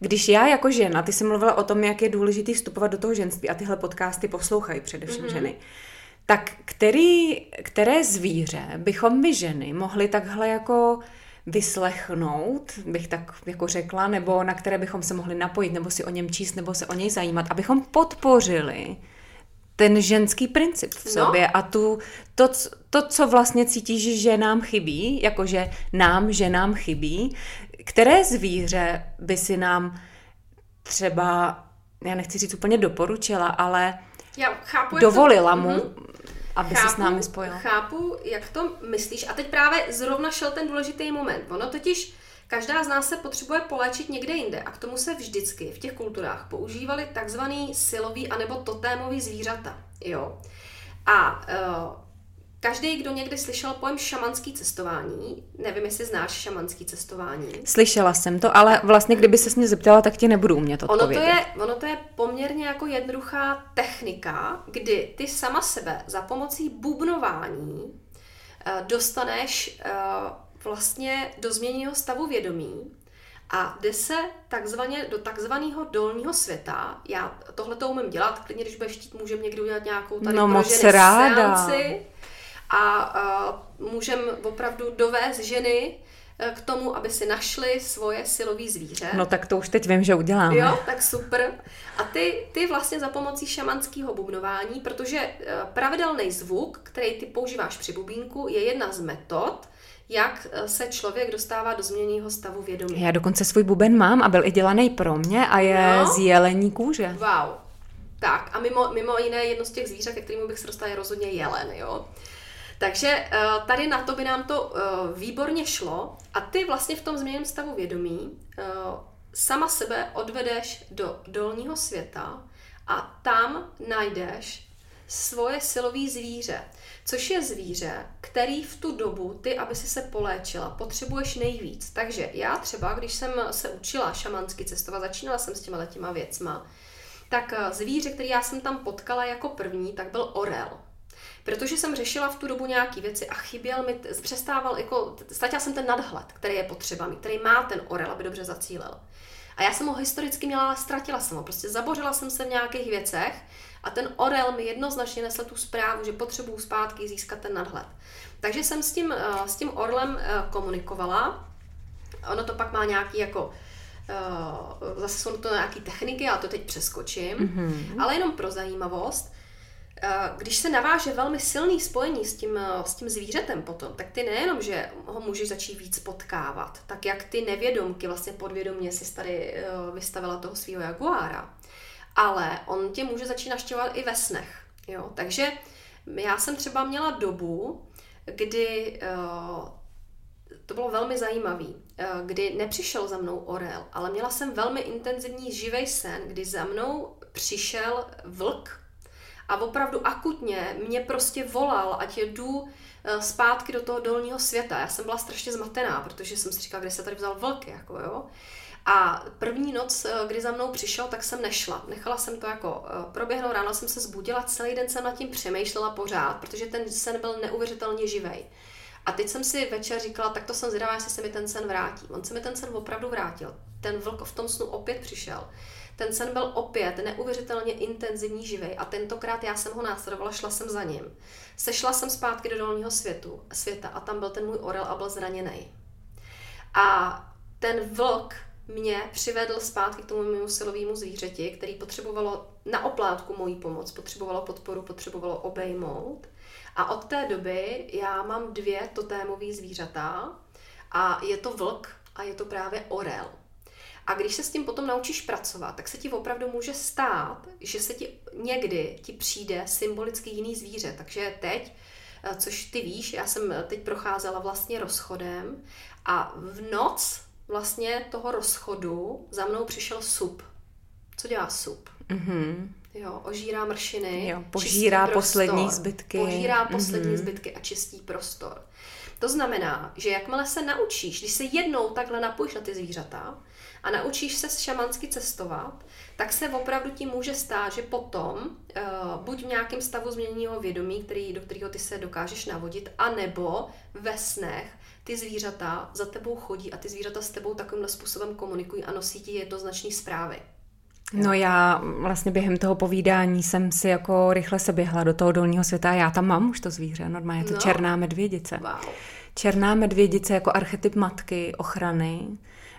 když já jako žena, ty jsi mluvila o tom, jak je důležitý vstupovat do toho ženství a tyhle podcasty poslouchají především mm-hmm. ženy, tak který, které zvíře bychom my ženy mohli takhle jako vyslechnout, bych tak jako řekla, nebo na které bychom se mohli napojit, nebo si o něm číst, nebo se o něj zajímat, abychom podpořili ten ženský princip v no. sobě no. a tu, to, to, co vlastně cítíš, že nám chybí, jakože nám, že nám chybí, které zvíře by si nám třeba, já nechci říct úplně doporučila, ale já chápu, dovolila to... mu, mm-hmm. aby chápu, se s námi spojil. Chápu, jak to myslíš. A teď právě zrovna šel ten důležitý moment. Ono totiž Každá z nás se potřebuje polečit někde jinde a k tomu se vždycky v těch kulturách používali takzvaný silový anebo totémový zvířata. Jo. A uh, Každý, kdo někdy slyšel pojem šamanský cestování, nevím, jestli znáš šamanský cestování. Slyšela jsem to, ale vlastně, kdyby se mě zeptala, tak ti nebudu umět odpovědět. Ono to, je, ono to je poměrně jako jednoduchá technika, kdy ty sama sebe za pomocí bubnování uh, dostaneš uh, vlastně do změněného stavu vědomí a jde se takzvaně do takzvaného dolního světa. Já tohle to umím dělat, klidně, když budeš chtít, můžeme někdy udělat nějakou tady no, moc ráda. Seanci a uh, můžeme opravdu dovést ženy e, k tomu, aby si našli svoje silové zvíře. No tak to už teď vím, že uděláme. Jo, tak super. A ty, ty vlastně za pomocí šamanského bubnování, protože e, pravidelný zvuk, který ty používáš při bubínku, je jedna z metod, jak se člověk dostává do změněného stavu vědomí. Já dokonce svůj buben mám a byl i dělaný pro mě a je no? z jelení kůže. Wow. Tak a mimo, mimo jiné jedno z těch zvířat, ke kterému bych se dostala, je rozhodně jelen, jo. Takže eh, tady na to by nám to eh, výborně šlo a ty vlastně v tom změněném stavu vědomí eh, sama sebe odvedeš do dolního světa a tam najdeš svoje silové zvíře, což je zvíře, který v tu dobu ty, aby si se poléčila, potřebuješ nejvíc. Takže já třeba, když jsem se učila šamansky cestovat, začínala jsem s těma letěma věcma, tak zvíře, který já jsem tam potkala jako první, tak byl orel. Protože jsem řešila v tu dobu nějaké věci a chyběl mi, přestával, jako, ztratila jsem ten nadhled, který je potřeba mít, který má ten orel, aby dobře zacílil. A já jsem ho historicky měla, ale ztratila jsem ho. Prostě zabořila jsem se v nějakých věcech a ten orel mi jednoznačně nesl tu zprávu, že potřebuju zpátky získat ten nadhled. Takže jsem s tím, eh, s tím orlem eh, komunikovala. Ono to pak má nějaký jako Uh, zase jsou to nějaké techniky, já to teď přeskočím, mm-hmm. ale jenom pro zajímavost. Uh, když se naváže velmi silný spojení s tím, uh, s tím zvířetem potom, tak ty nejenom, že ho můžeš začít víc potkávat, tak jak ty nevědomky, vlastně podvědomě si tady vystavila toho svého jaguára, ale on tě může začít naštěvovat i ve snech. Jo? Takže já jsem třeba měla dobu, kdy to bylo velmi zajímavé, eh, kdy nepřišel za mnou orel, ale měla jsem velmi intenzivní živý sen, kdy za mnou přišel vlk a opravdu akutně mě prostě volal, ať jdu eh, zpátky do toho dolního světa. Já jsem byla strašně zmatená, protože jsem si říkala, kde se tady vzal vlk, jako jo. A první noc, eh, kdy za mnou přišel, tak jsem nešla. Nechala jsem to jako proběhnout, ráno jsem se zbudila, celý den jsem nad tím přemýšlela pořád, protože ten sen byl neuvěřitelně živej. A teď jsem si večer říkala, tak to jsem zvědavá, jestli se mi ten sen vrátí. On se mi ten sen opravdu vrátil. Ten vlk v tom snu opět přišel. Ten sen byl opět neuvěřitelně intenzivní, živý a tentokrát já jsem ho následovala, šla jsem za ním. Sešla jsem zpátky do dolního světu, světa a tam byl ten můj orel a byl zraněný. A ten vlk mě přivedl zpátky k tomu mému silovému zvířeti, který potřebovalo na oplátku mojí pomoc, potřebovalo podporu, potřebovalo obejmout. A od té doby já mám dvě totémové zvířata a je to vlk a je to právě orel. A když se s tím potom naučíš pracovat, tak se ti opravdu může stát, že se ti někdy ti přijde symbolicky jiný zvíře. Takže teď, eh, což ty víš, já jsem teď procházela vlastně rozchodem a v noc vlastně toho rozchodu za mnou přišel sup. Co dělá sup? Mm-hmm. Jo, ožírá mršiny. Jo, požírá poslední zbytky. Požírá poslední mm-hmm. zbytky a čistý prostor. To znamená, že jakmile se naučíš, když se jednou takhle napojíš na ty zvířata a naučíš se šamansky cestovat, tak se opravdu ti může stát, že potom uh, buď v nějakém stavu změněného vědomí, který, do kterého ty se dokážeš navodit, anebo ve snech ty zvířata za tebou chodí a ty zvířata s tebou takovýmhle způsobem komunikují a nosí ti jednoznačné zprávy. No já vlastně během toho povídání jsem si jako rychle se běhla do toho dolního světa a já tam mám už to zvíře, normálně je to no. černá medvědice. Wow. Černá medvědice jako archetyp matky, ochrany,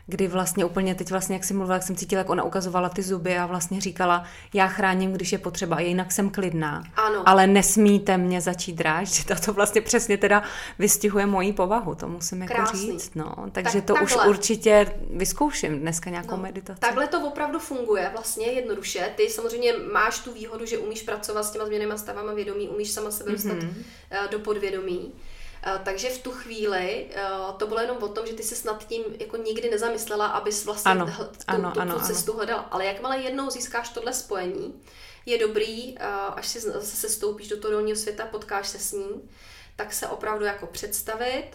kdy vlastně úplně teď vlastně, jak si mluvila, jak jsem cítila, jak ona ukazovala ty zuby a vlastně říkala, já chráním, když je potřeba, jinak jsem klidná. Ano. Ale nesmíte mě začít dráždit *laughs* a to vlastně přesně teda vystihuje moji povahu, to musím jako Krásný. říct. No. Takže tak, to takhle. už určitě vyzkouším dneska nějakou no, meditaci. Takhle to opravdu funguje vlastně jednoduše. Ty samozřejmě máš tu výhodu, že umíš pracovat s těma změnými stavama vědomí, umíš sama sebe dostat mm-hmm. do podvědomí. Takže v tu chvíli to bylo jenom o tom, že ty se nad tím jako nikdy nezamyslela, abys vlastně ano, tu, ano, tu, ano, tu cestu ano. hledala. Ale jakmile jednou získáš tohle spojení, je dobrý, až si zase se stoupíš do toho dolního světa, potkáš se s ním, tak se opravdu jako představit,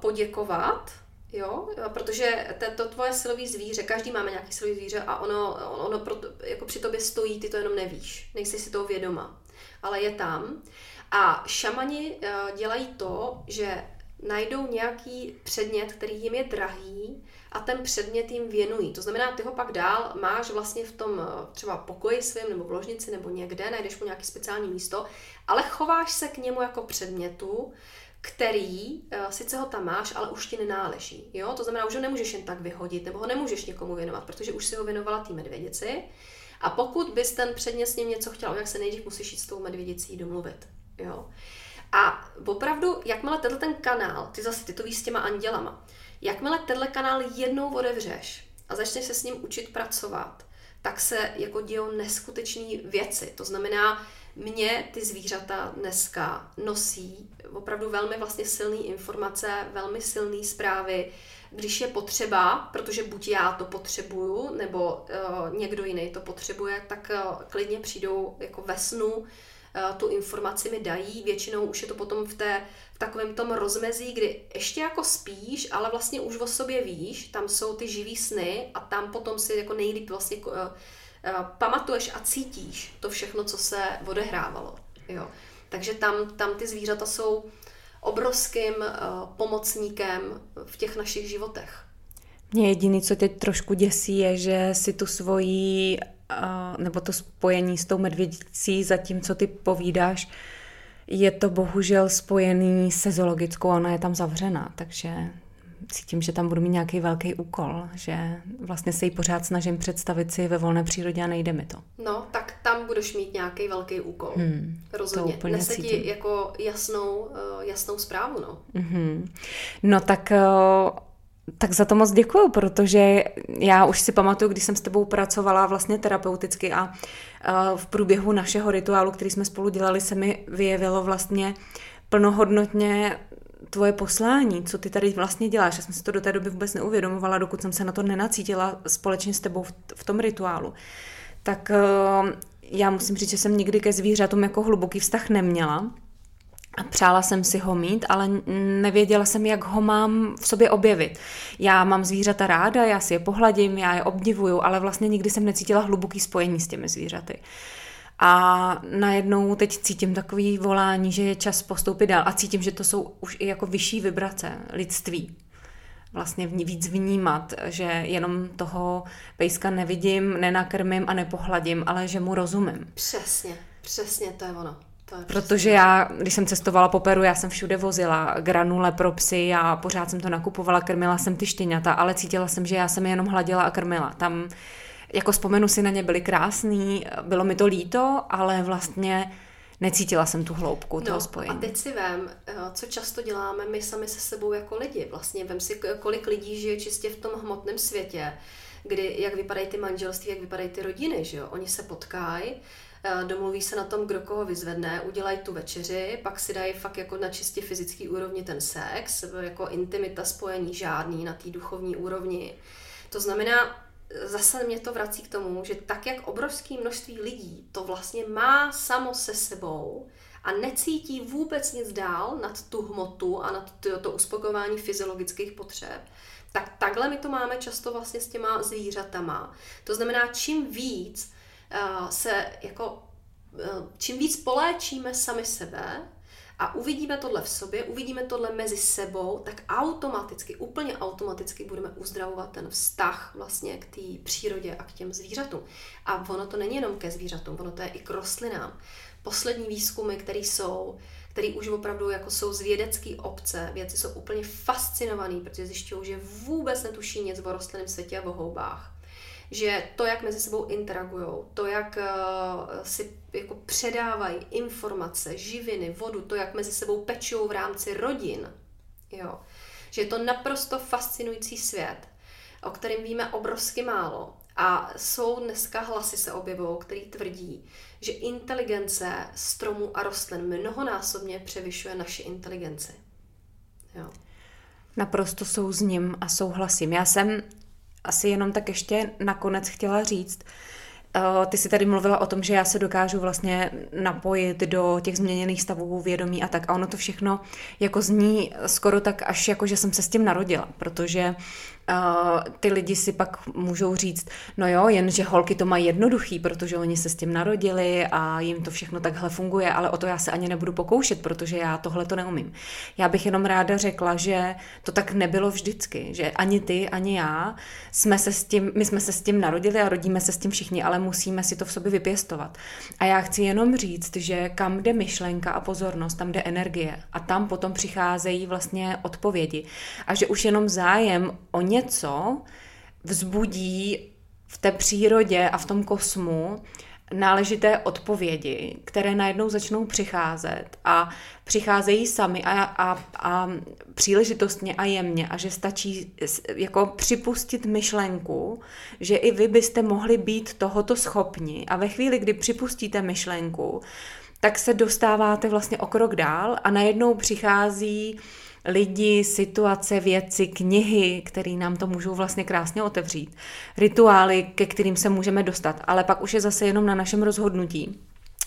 poděkovat, Jo, protože to tvoje silový zvíře, každý máme nějaký silový zvíře a ono, ono pro, jako při tobě stojí, ty to jenom nevíš, nejsi si toho vědoma, ale je tam a šamani eh, dělají to, že najdou nějaký předmět, který jim je drahý a ten předmět jim věnují. To znamená, ty ho pak dál máš vlastně v tom eh, třeba pokoji svém nebo v ložnici nebo někde, najdeš mu nějaký speciální místo, ale chováš se k němu jako předmětu, který uh, sice ho tam máš, ale už ti nenáleží. Jo? To znamená, už ho nemůžeš jen tak vyhodit, nebo ho nemůžeš někomu věnovat, protože už si ho věnovala té medvědici. A pokud bys ten předmět s ním něco chtěl, jak se nejdřív musíš jít s tou medvědicí domluvit. Jo? A opravdu, jakmile tenhle ten kanál, ty zase ty s těma andělama, jakmile tenhle kanál jednou otevřeš a začneš se s ním učit pracovat, tak se jako dějou neskutečné věci. To znamená, mě ty zvířata dneska nosí opravdu velmi vlastně silné informace, velmi silné zprávy, když je potřeba, protože buď já to potřebuju, nebo uh, někdo jiný to potřebuje, tak uh, klidně přijdou jako ve snu, tu informaci mi dají. Většinou už je to potom v, té, v takovém tom rozmezí, kdy ještě jako spíš, ale vlastně už o sobě víš, tam jsou ty živý sny a tam potom si jako nejlíp vlastně uh, uh, pamatuješ a cítíš to všechno, co se odehrávalo. Jo. Takže tam, tam ty zvířata jsou obrovským uh, pomocníkem v těch našich životech. Mě jediný, co teď trošku děsí, je, že si tu svoji, nebo to spojení s tou medvědicí, co ty povídáš, je to bohužel spojený se zoologickou, ona je tam zavřená, takže cítím, že tam budu mít nějaký velký úkol, že vlastně se jí pořád snažím představit si ve volné přírodě a nejde mi to. No, tak tam budeš mít nějaký velký úkol. Hmm, Rozhodně. Nese ti jako jasnou, eh, jasnou zprávu, no. Mm-hmm. No tak eh, tak za to moc děkuju, protože já už si pamatuju, když jsem s tebou pracovala vlastně terapeuticky a v průběhu našeho rituálu, který jsme spolu dělali, se mi vyjevilo vlastně plnohodnotně tvoje poslání, co ty tady vlastně děláš. Já jsem si to do té doby vůbec neuvědomovala, dokud jsem se na to nenacítila společně s tebou v, tom rituálu. Tak uh, já musím říct, že jsem nikdy ke zvířatům jako hluboký vztah neměla. Přála jsem si ho mít, ale nevěděla jsem, jak ho mám v sobě objevit. Já mám zvířata ráda, já si je pohladím, já je obdivuju, ale vlastně nikdy jsem necítila hluboký spojení s těmi zvířaty. A najednou teď cítím takový volání, že je čas postoupit dál a cítím, že to jsou už i jako vyšší vibrace lidství. Vlastně víc vnímat, že jenom toho pejska nevidím, nenakrmím a nepohladím, ale že mu rozumím. Přesně, přesně to je ono. Protože já, když jsem cestovala po Peru, já jsem všude vozila granule pro psy a pořád jsem to nakupovala, krmila jsem ty štěňata, ale cítila jsem, že já jsem je jenom hladila a krmila. Tam jako vzpomenu si na ně, byly krásný, bylo mi to líto, ale vlastně necítila jsem tu hloubku toho no, spojení. A teď si vem, eh, co často děláme my sami se sebou jako lidi. Vlastně vem si, kolik lidí žije čistě v tom hmotném světě, kdy, jak vypadají ty manželství, jak vypadají ty rodiny, že jo? Oni se potkají, domluví se na tom, kdo koho vyzvedne, udělají tu večeři, pak si dají fakt jako na čistě fyzický úrovni ten sex, jako intimita spojení žádný na té duchovní úrovni. To znamená, zase mě to vrací k tomu, že tak, jak obrovské množství lidí to vlastně má samo se sebou a necítí vůbec nic dál nad tu hmotu a nad to, to uspokojování fyziologických potřeb, tak takhle my to máme často vlastně s těma zvířatama. To znamená, čím víc se jako, uh, čím víc poléčíme sami sebe, a uvidíme tohle v sobě, uvidíme tohle mezi sebou, tak automaticky, úplně automaticky budeme uzdravovat ten vztah vlastně k té přírodě a k těm zvířatům. A ono to není jenom ke zvířatům, ono to je i k rostlinám. Poslední výzkumy, které jsou, které už opravdu jako jsou z vědecké obce, věci jsou úplně fascinovaný, protože zjišťují, že vůbec netuší nic o rostlinném světě a o houbách že to, jak mezi sebou interagují, to, jak uh, si jako předávají informace, živiny, vodu, to, jak mezi sebou pečou v rámci rodin, jo, že je to naprosto fascinující svět, o kterém víme obrovsky málo. A jsou dneska hlasy se objevují, který tvrdí, že inteligence stromů a rostlin mnohonásobně převyšuje naši inteligenci. Jo. Naprosto souzním a souhlasím. Já jsem asi jenom tak ještě nakonec chtěla říct, eh, ty si tady mluvila o tom, že já se dokážu vlastně napojit do těch změněných stavů vědomí a tak. A ono to všechno jako zní skoro tak až jako, že jsem se s tím narodila, protože ty lidi si pak můžou říct, no jo, jenže holky to mají jednoduchý, protože oni se s tím narodili a jim to všechno takhle funguje, ale o to já se ani nebudu pokoušet, protože já tohle to neumím. Já bych jenom ráda řekla, že to tak nebylo vždycky, že ani ty, ani já jsme se s tím, my jsme se s tím narodili a rodíme se s tím všichni, ale musíme si to v sobě vypěstovat. A já chci jenom říct, že kam jde myšlenka a pozornost, tam jde energie a tam potom přicházejí vlastně odpovědi. A že už jenom zájem o ně něco vzbudí v té přírodě a v tom kosmu náležité odpovědi, které najednou začnou přicházet a přicházejí sami a, a, a příležitostně a jemně a že stačí jako připustit myšlenku, že i vy byste mohli být tohoto schopni a ve chvíli, kdy připustíte myšlenku, tak se dostáváte vlastně o krok dál a najednou přichází lidi, situace, věci, knihy, které nám to můžou vlastně krásně otevřít, rituály, ke kterým se můžeme dostat, ale pak už je zase jenom na našem rozhodnutí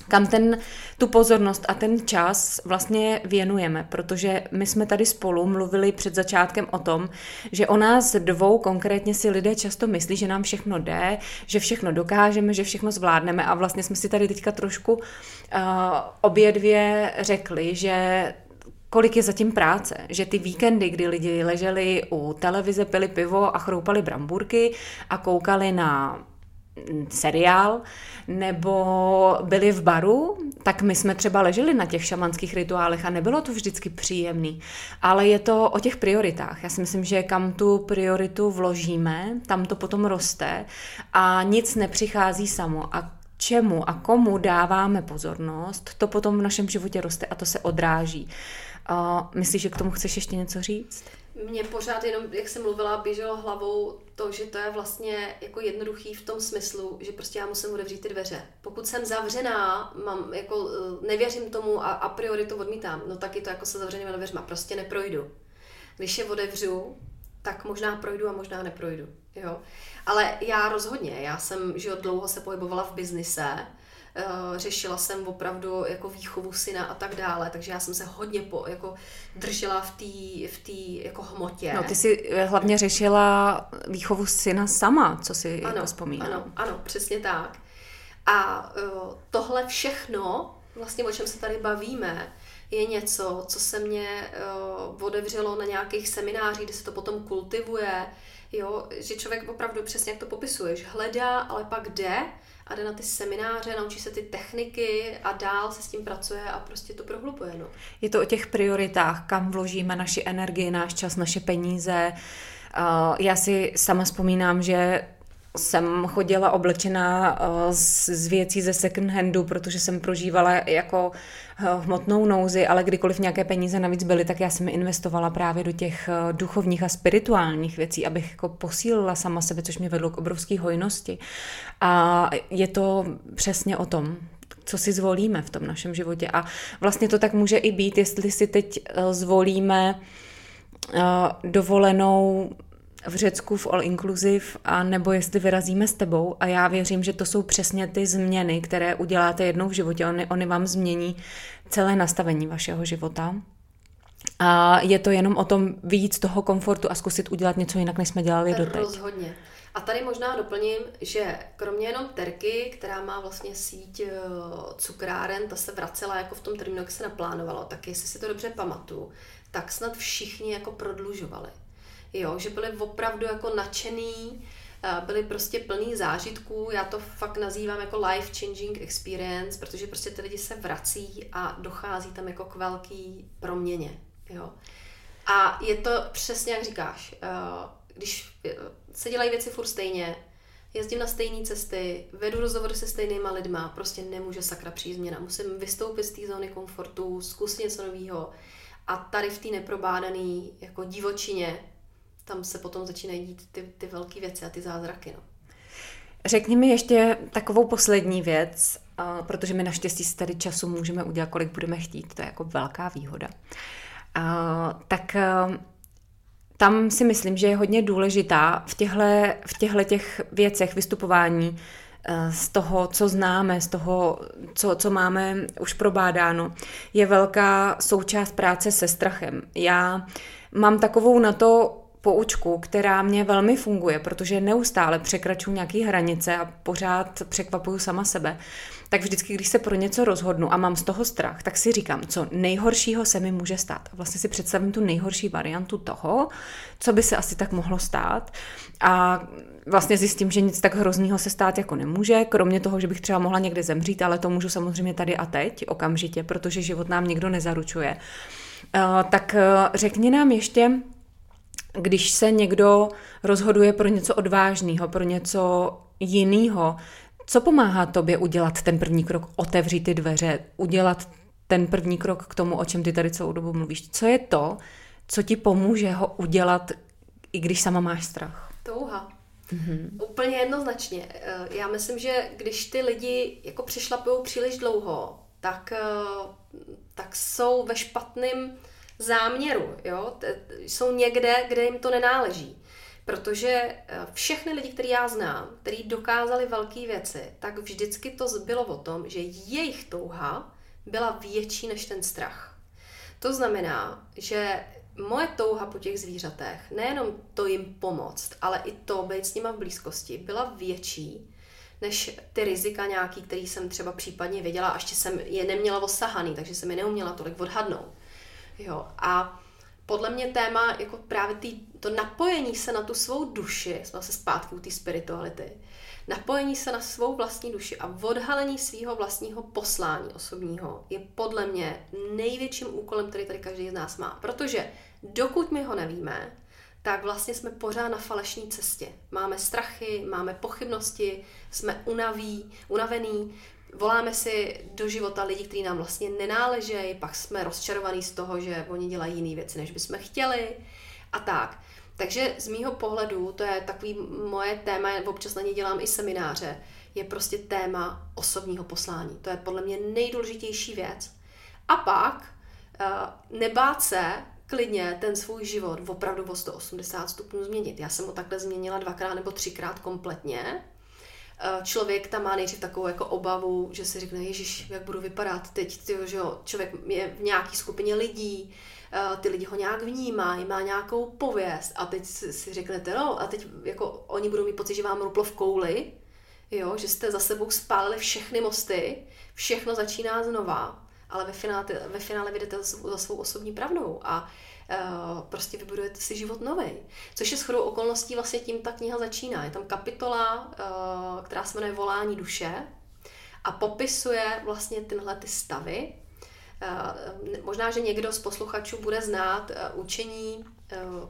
kam ten, tu pozornost a ten čas vlastně věnujeme, protože my jsme tady spolu mluvili před začátkem o tom, že o nás dvou konkrétně si lidé často myslí, že nám všechno jde, že všechno dokážeme, že všechno zvládneme. A vlastně jsme si tady teďka trošku uh, obě dvě řekli, že kolik je zatím práce, že ty víkendy, kdy lidi leželi u televize, pili pivo a chroupali bramburky a koukali na seriál, nebo byli v baru, tak my jsme třeba leželi na těch šamanských rituálech a nebylo to vždycky příjemný. Ale je to o těch prioritách. Já si myslím, že kam tu prioritu vložíme, tam to potom roste a nic nepřichází samo. A čemu a komu dáváme pozornost, to potom v našem životě roste a to se odráží. Uh, myslíš, že k tomu chceš ještě něco říct? Mně pořád jenom, jak jsem mluvila, běželo hlavou to, že to je vlastně jako jednoduchý v tom smyslu, že prostě já musím otevřít ty dveře. Pokud jsem zavřená, mám, jako, eh, nevěřím tomu a a priori to odmítám, no tak je to jako se zavřenými dveřma, prostě neprojdu. Když je otevřu, tak možná projdu a možná neprojdu. Jo? Ale já rozhodně, já jsem že dlouho se pohybovala v biznise, řešila jsem opravdu jako výchovu syna a tak dále, takže já jsem se hodně po, jako držela v té v tý, jako hmotě. No ty si eh, hlavně řešila výchovu syna sama, co si ano, jako vzpomíná. Ano, ano, přesně tak. A uh, tohle všechno, vlastně o čem se tady bavíme, je něco, co se mě uh, otevřelo na nějakých seminářích, kde se to potom kultivuje, jo, že člověk opravdu přesně jak to popisuješ, hledá, ale pak jde a jde na ty semináře, naučí se ty techniky a dál se s tím pracuje a prostě to prohlubuje. No. Je to o těch prioritách, kam vložíme naši energii, náš čas, naše peníze. Já si sama vzpomínám, že jsem chodila oblečená uh, z věcí ze second handu, protože jsem prožívala jako uh, hmotnou nouzi, ale kdykoliv nějaké peníze navíc byly, tak já jsem investovala právě do těch uh, duchovních a spirituálních věcí, abych jako posílila sama sebe, což mě vedlo k obrovské hojnosti. A je to přesně o tom, co si zvolíme v tom našem životě. A vlastně to tak může i být, jestli si teď zvolíme dovolenou v Řecku v All Inclusive, a nebo jestli vyrazíme s tebou. A já věřím, že to jsou přesně ty změny, které uděláte jednou v životě. Oni, oni vám změní celé nastavení vašeho života. A je to jenom o tom víc toho komfortu a zkusit udělat něco jinak, než jsme dělali doteď. Rozhodně. A tady možná doplním, že kromě jenom Terky, která má vlastně síť eh, cukráren, ta se vracela jako v tom termínu, jak se naplánovalo, tak jestli si to dobře pamatuju, tak snad všichni jako prodlužovali jo, že byli opravdu jako nadšený, eh, byli prostě plný zážitků, já to fakt nazývám jako life changing experience, protože prostě ty lidi se vrací a dochází tam jako k velký proměně, jo. A je to přesně jak říkáš, eh, když eh, se dělají věci furt stejně, jezdím na stejné cesty, vedu rozhovory se stejnýma lidma, prostě nemůže sakra přijít změna. Musím vystoupit z té zóny komfortu, zkusit něco nového. A tady v té neprobádané jako divočině tam se potom začínají dít ty, ty velké věci a ty zázraky. No. Řekni mi ještě takovou poslední věc, protože my naštěstí si tady času můžeme udělat, kolik budeme chtít. To je jako velká výhoda. Tak tam si myslím, že je hodně důležitá v těchto v těchto těch věcech vystupování z toho, co známe, z toho, co, co máme už probádáno, je velká součást práce se strachem. Já mám takovou na to poučku, která mě velmi funguje, protože neustále překračuju nějaké hranice a pořád překvapuju sama sebe, tak vždycky, když se pro něco rozhodnu a mám z toho strach, tak si říkám, co nejhoršího se mi může stát. Vlastně si představím tu nejhorší variantu toho, co by se asi tak mohlo stát. A vlastně zjistím, že nic tak hroznýho se stát jako nemůže, kromě toho, že bych třeba mohla někde zemřít, ale to můžu samozřejmě tady a teď, okamžitě, protože život nám někdo nezaručuje. Uh, tak uh, řekni nám ještě, když se někdo rozhoduje pro něco odvážného, pro něco jiného, co pomáhá tobě udělat ten první krok, otevřít ty dveře, udělat ten první krok k tomu, o čem ty tady celou dobu mluvíš? Co je to, co ti pomůže ho udělat, i když sama máš strach? Touha. Mm-hmm. Úplně jednoznačně. Eh, já myslím, že když ty lidi jako přišlapují příliš dlouho, tak, eh, tak jsou ve špatném záměru, jo? jsou někde, kde jim to nenáleží. Protože eh, všechny lidi, který já znám, kteří dokázali velké věci, tak vždycky to bylo o tom, že jejich touha byla větší než ten strach. To znamená, že moje touha po těch zvířatech, nejenom to jim pomoct, ale i to být s nima v blízkosti, byla větší než ty rizika nějaký, který jsem třeba případně věděla, a ještě jsem je neměla osahaný, takže jsem je neuměla tolik odhadnout. Jo, a podle mě téma, jako právě tý, to napojení se na tu svou duši, jsme se zpátky u té spirituality, napojení se na svou vlastní duši a odhalení svého vlastního poslání osobního je podle mě největším úkolem, který tady každý z nás má. Protože dokud my ho nevíme, tak vlastně jsme pořád na falešní cestě. Máme strachy, máme pochybnosti, jsme unaví, unavený, voláme si do života lidi, kteří nám vlastně nenáležejí, pak jsme rozčarovaní z toho, že oni dělají jiné věci, než bychom chtěli a tak. Takže z mýho pohledu, to je takový moje téma, občas na ně dělám i semináře, je prostě téma osobního poslání. To je podle mě nejdůležitější věc. A pak uh, nebát se klidně ten svůj život opravdu o 180 stupňů změnit. Já jsem ho takhle změnila dvakrát nebo třikrát kompletně. Eh, člověk tam má nejdřív takovou jako obavu, že si řekne, ježiš, jak budu vypadat teď, tyjo, že jo, člověk je v nějaké skupině lidí, eh, ty lidi ho nějak vnímají, má nějakou pověst. A teď si řeknete, no a teď jako oni budou mít pocit, že vám ruplo v kouli, jo, že jste za sebou spálili všechny mosty, všechno začíná znova ale ve finále, ve finále vyjdete za svou osobní pravdou. A prostě vybudujete si život nový. Což je shodou okolností vlastně tím ta kniha začíná. Je tam kapitola, uh, která se jmenuje Volání duše a popisuje vlastně tyhle ty stavy. Uh, možná, že někdo z posluchačů bude znát učení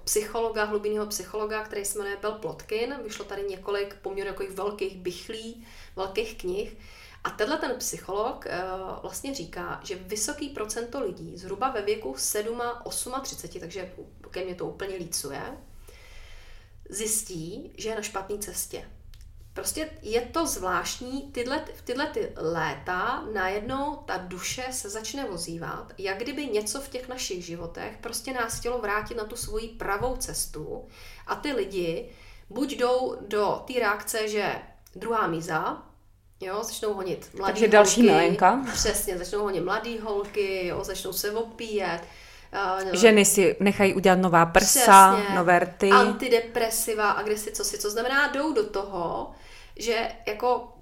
psychologa, hlubinného psychologa, který se jmenuje Bel Plotkin. Vyšlo tady několik poměrně velkých bychlí, velkých knih, a tenhle ten psycholog uh, vlastně říká, že vysoký procento lidí, zhruba ve věku 7 a 38, takže ke mně to úplně lícuje, zjistí, že je na špatné cestě. Prostě je to zvláštní, tyhle, v tyhle ty léta najednou ta duše se začne ozývat, jak kdyby něco v těch našich životech prostě nás chtělo vrátit na tu svoji pravou cestu a ty lidi buď jdou do té reakce, že druhá míza, Jo, začnou honit mladý Takže další holky, milenka. Přesně, začnou honit mladý holky, jo, začnou se opíjet. Uh, Ženy si nechají udělat nová prsa, přesně, nové rty. Antidepresiva a kde si co si. Co znamená, jdou do toho, že jako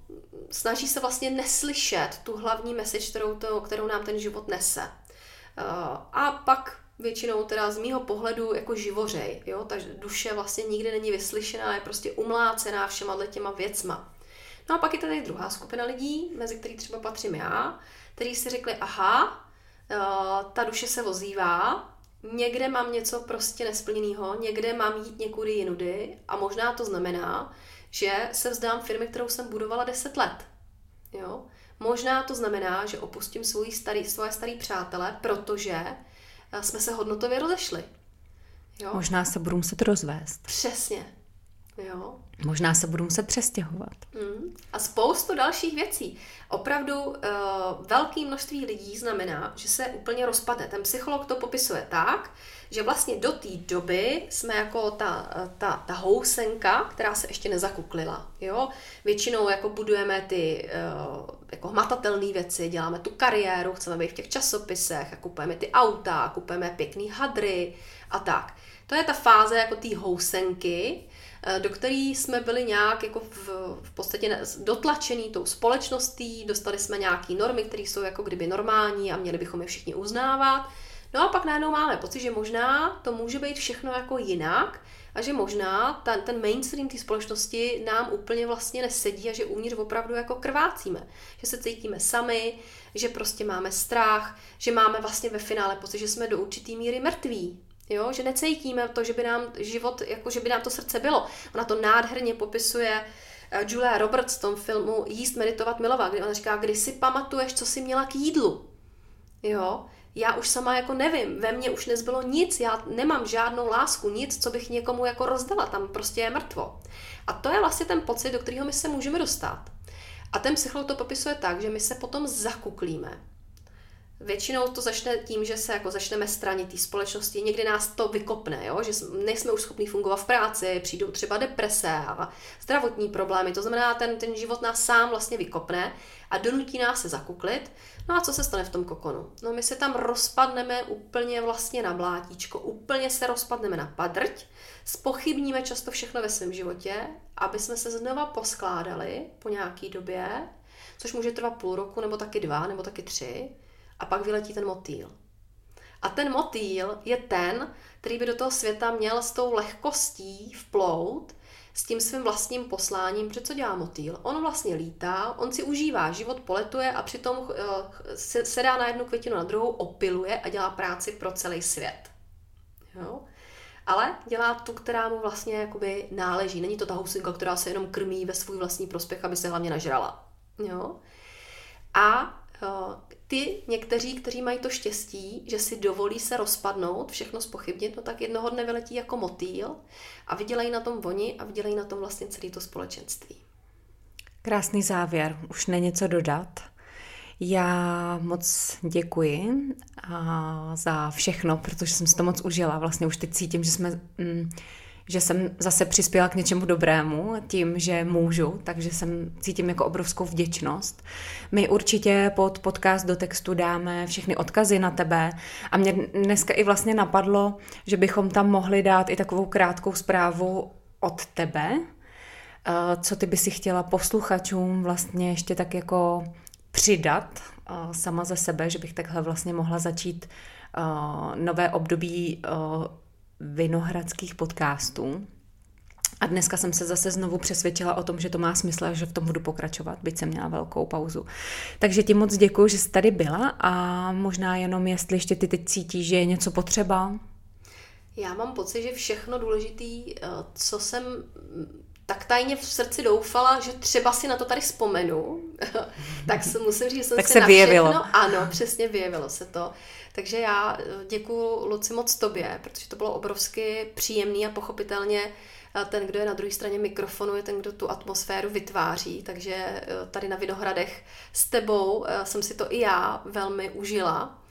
snaží se vlastně neslyšet tu hlavní message, kterou, to, kterou nám ten život nese. Uh, a pak většinou teda z mýho pohledu jako živořej, jo, ta duše vlastně nikdy není vyslyšená, je prostě umlácená všema těma věcma. No a pak je tady druhá skupina lidí, mezi který třeba patřím já, kteří si řekli, aha, eh, ta duše se ozývá, někde mám něco prostě nesplněného, někde mám jít někudy jinudy a možná to znamená, že se vzdám firmy, kterou jsem budovala 10 let. Jo? Možná to znamená, že opustím svůj starý, svoje starý přátele, protože eh, jsme se hodnotově rozešli. Jo? Možná se budu muset rozvést. Přesně. Jo. Možná se budu muset přestěhovat. Mm. A spoustu dalších věcí. Opravdu uh, velké množství lidí znamená, že se úplně rozpadne. Ten psycholog to popisuje tak, že vlastně do té doby jsme jako ta, ta, ta housenka, která se ještě nezakuklila. Jo? Většinou jako budujeme ty uh, jako hmatatelné věci, děláme tu kariéru, chceme být v těch časopisech, a kupujeme ty auta, kupujeme pěkný hadry a tak. To je ta fáze jako té housenky, do který jsme byli nějak jako v, v podstatě dotlačený tou společností, dostali jsme nějaké normy, které jsou jako kdyby normální a měli bychom je všichni uznávat. No a pak najednou máme pocit, že možná to může být všechno jako jinak a že možná ten, ten mainstream té společnosti nám úplně vlastně nesedí a že uvnitř opravdu jako krvácíme. Že se cítíme sami, že prostě máme strach, že máme vlastně ve finále pocit, že jsme do určitý míry mrtví. Jo, že necítíme to, že by nám život, jako že by nám to srdce bylo. Ona to nádherně popisuje eh, Julia Roberts v tom filmu Jíst, meditovat, milovat, kdy ona říká, kdy si pamatuješ, co jsi měla k jídlu. Jo, já už sama jako nevím, ve mně už nezbylo nic, já nemám žádnou lásku, nic, co bych někomu jako rozdala, tam prostě je mrtvo. A to je vlastně ten pocit, do kterého my se můžeme dostat. A ten psycholog to popisuje tak, že my se potom zakuklíme Většinou to začne tím, že se jako začneme stranit té společnosti, někdy nás to vykopne, jo? že nejsme už schopni fungovat v práci, přijdou třeba deprese a zdravotní problémy, to znamená, ten, ten život nás sám vlastně vykopne a donutí nás se zakuklit. No a co se stane v tom kokonu? No my se tam rozpadneme úplně vlastně na blátíčko, úplně se rozpadneme na padrť, spochybníme často všechno ve svém životě, aby jsme se znova poskládali po nějaký době, což může trvat půl roku, nebo taky dva, nebo taky tři, a pak vyletí ten motýl. A ten motýl je ten, který by do toho světa měl s tou lehkostí vplout, s tím svým vlastním posláním, protože co dělá motýl? On vlastně lítá, on si užívá, život poletuje a přitom uh, se, se dá na jednu květinu na druhou, opiluje a dělá práci pro celý svět. Jo? Ale dělá tu, která mu vlastně jakoby náleží. Není to ta housenka, která se jenom krmí ve svůj vlastní prospěch, aby se hlavně nažrala. Jo? A ty někteří, kteří mají to štěstí, že si dovolí se rozpadnout, všechno spochybnit, no tak jednoho dne vyletí jako motýl a vydělají na tom voni a vydělají na tom vlastně celé to společenství. Krásný závěr, už není co dodat. Já moc děkuji za všechno, protože jsem si to moc užila. Vlastně už teď cítím, že jsme... Mm, že jsem zase přispěla k něčemu dobrému tím, že můžu, takže jsem cítím jako obrovskou vděčnost. My určitě pod podcast do textu dáme všechny odkazy na tebe a mě dneska i vlastně napadlo, že bychom tam mohli dát i takovou krátkou zprávu od tebe, eh, co ty by si chtěla posluchačům vlastně ještě tak jako přidat eh, sama ze sebe, že bych takhle vlastně mohla začít eh, nové období vinohradských podcastů. A dneska jsem se zase znovu přesvědčila o tom, že to má smysl a že v tom budu pokračovat, byť jsem měla velkou pauzu. Takže ti moc děkuji, že jsi tady byla a možná jenom jestli ještě ty teď cítíš, že je něco potřeba. Já mám pocit, že všechno důležitý, eh, co jsem tak tajně v srdci doufala, že třeba si na to tady vzpomenu, *laughs* tak se musím říct, že jsem tak se na vyjevilo. všechno, ano, přesně vyjevilo se to. Takže já eh, děkuji Luci moc tobě, protože to bylo obrovsky příjemný a pochopitelně eh, ten, kdo je na druhé straně mikrofonu, je ten, kdo tu atmosféru vytváří. Takže eh, tady na Vinohradech s tebou jsem si to i já velmi užila.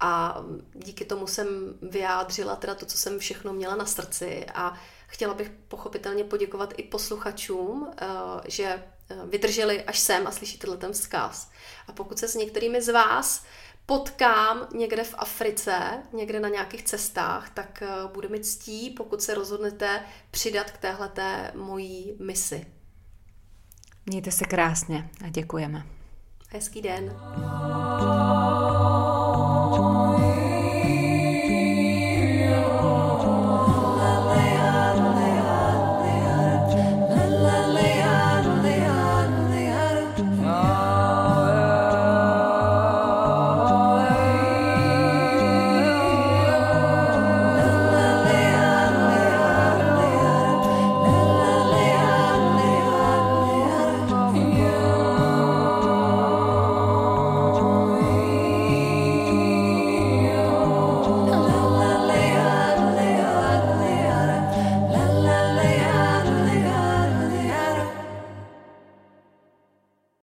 A díky tomu jsem vyjádřila teda to, co jsem všechno měla na srdci. A chtěla bych pochopitelně poděkovat i posluchačům, že vydrželi až sem a slyšíte ten vzkaz. A pokud se s některými z vás potkám někde v Africe, někde na nějakých cestách, tak eh, bude mi ctí, pokud se rozhodnete přidat k téhleté mojí misi. Mějte se krásně a děkujeme. Hezký den.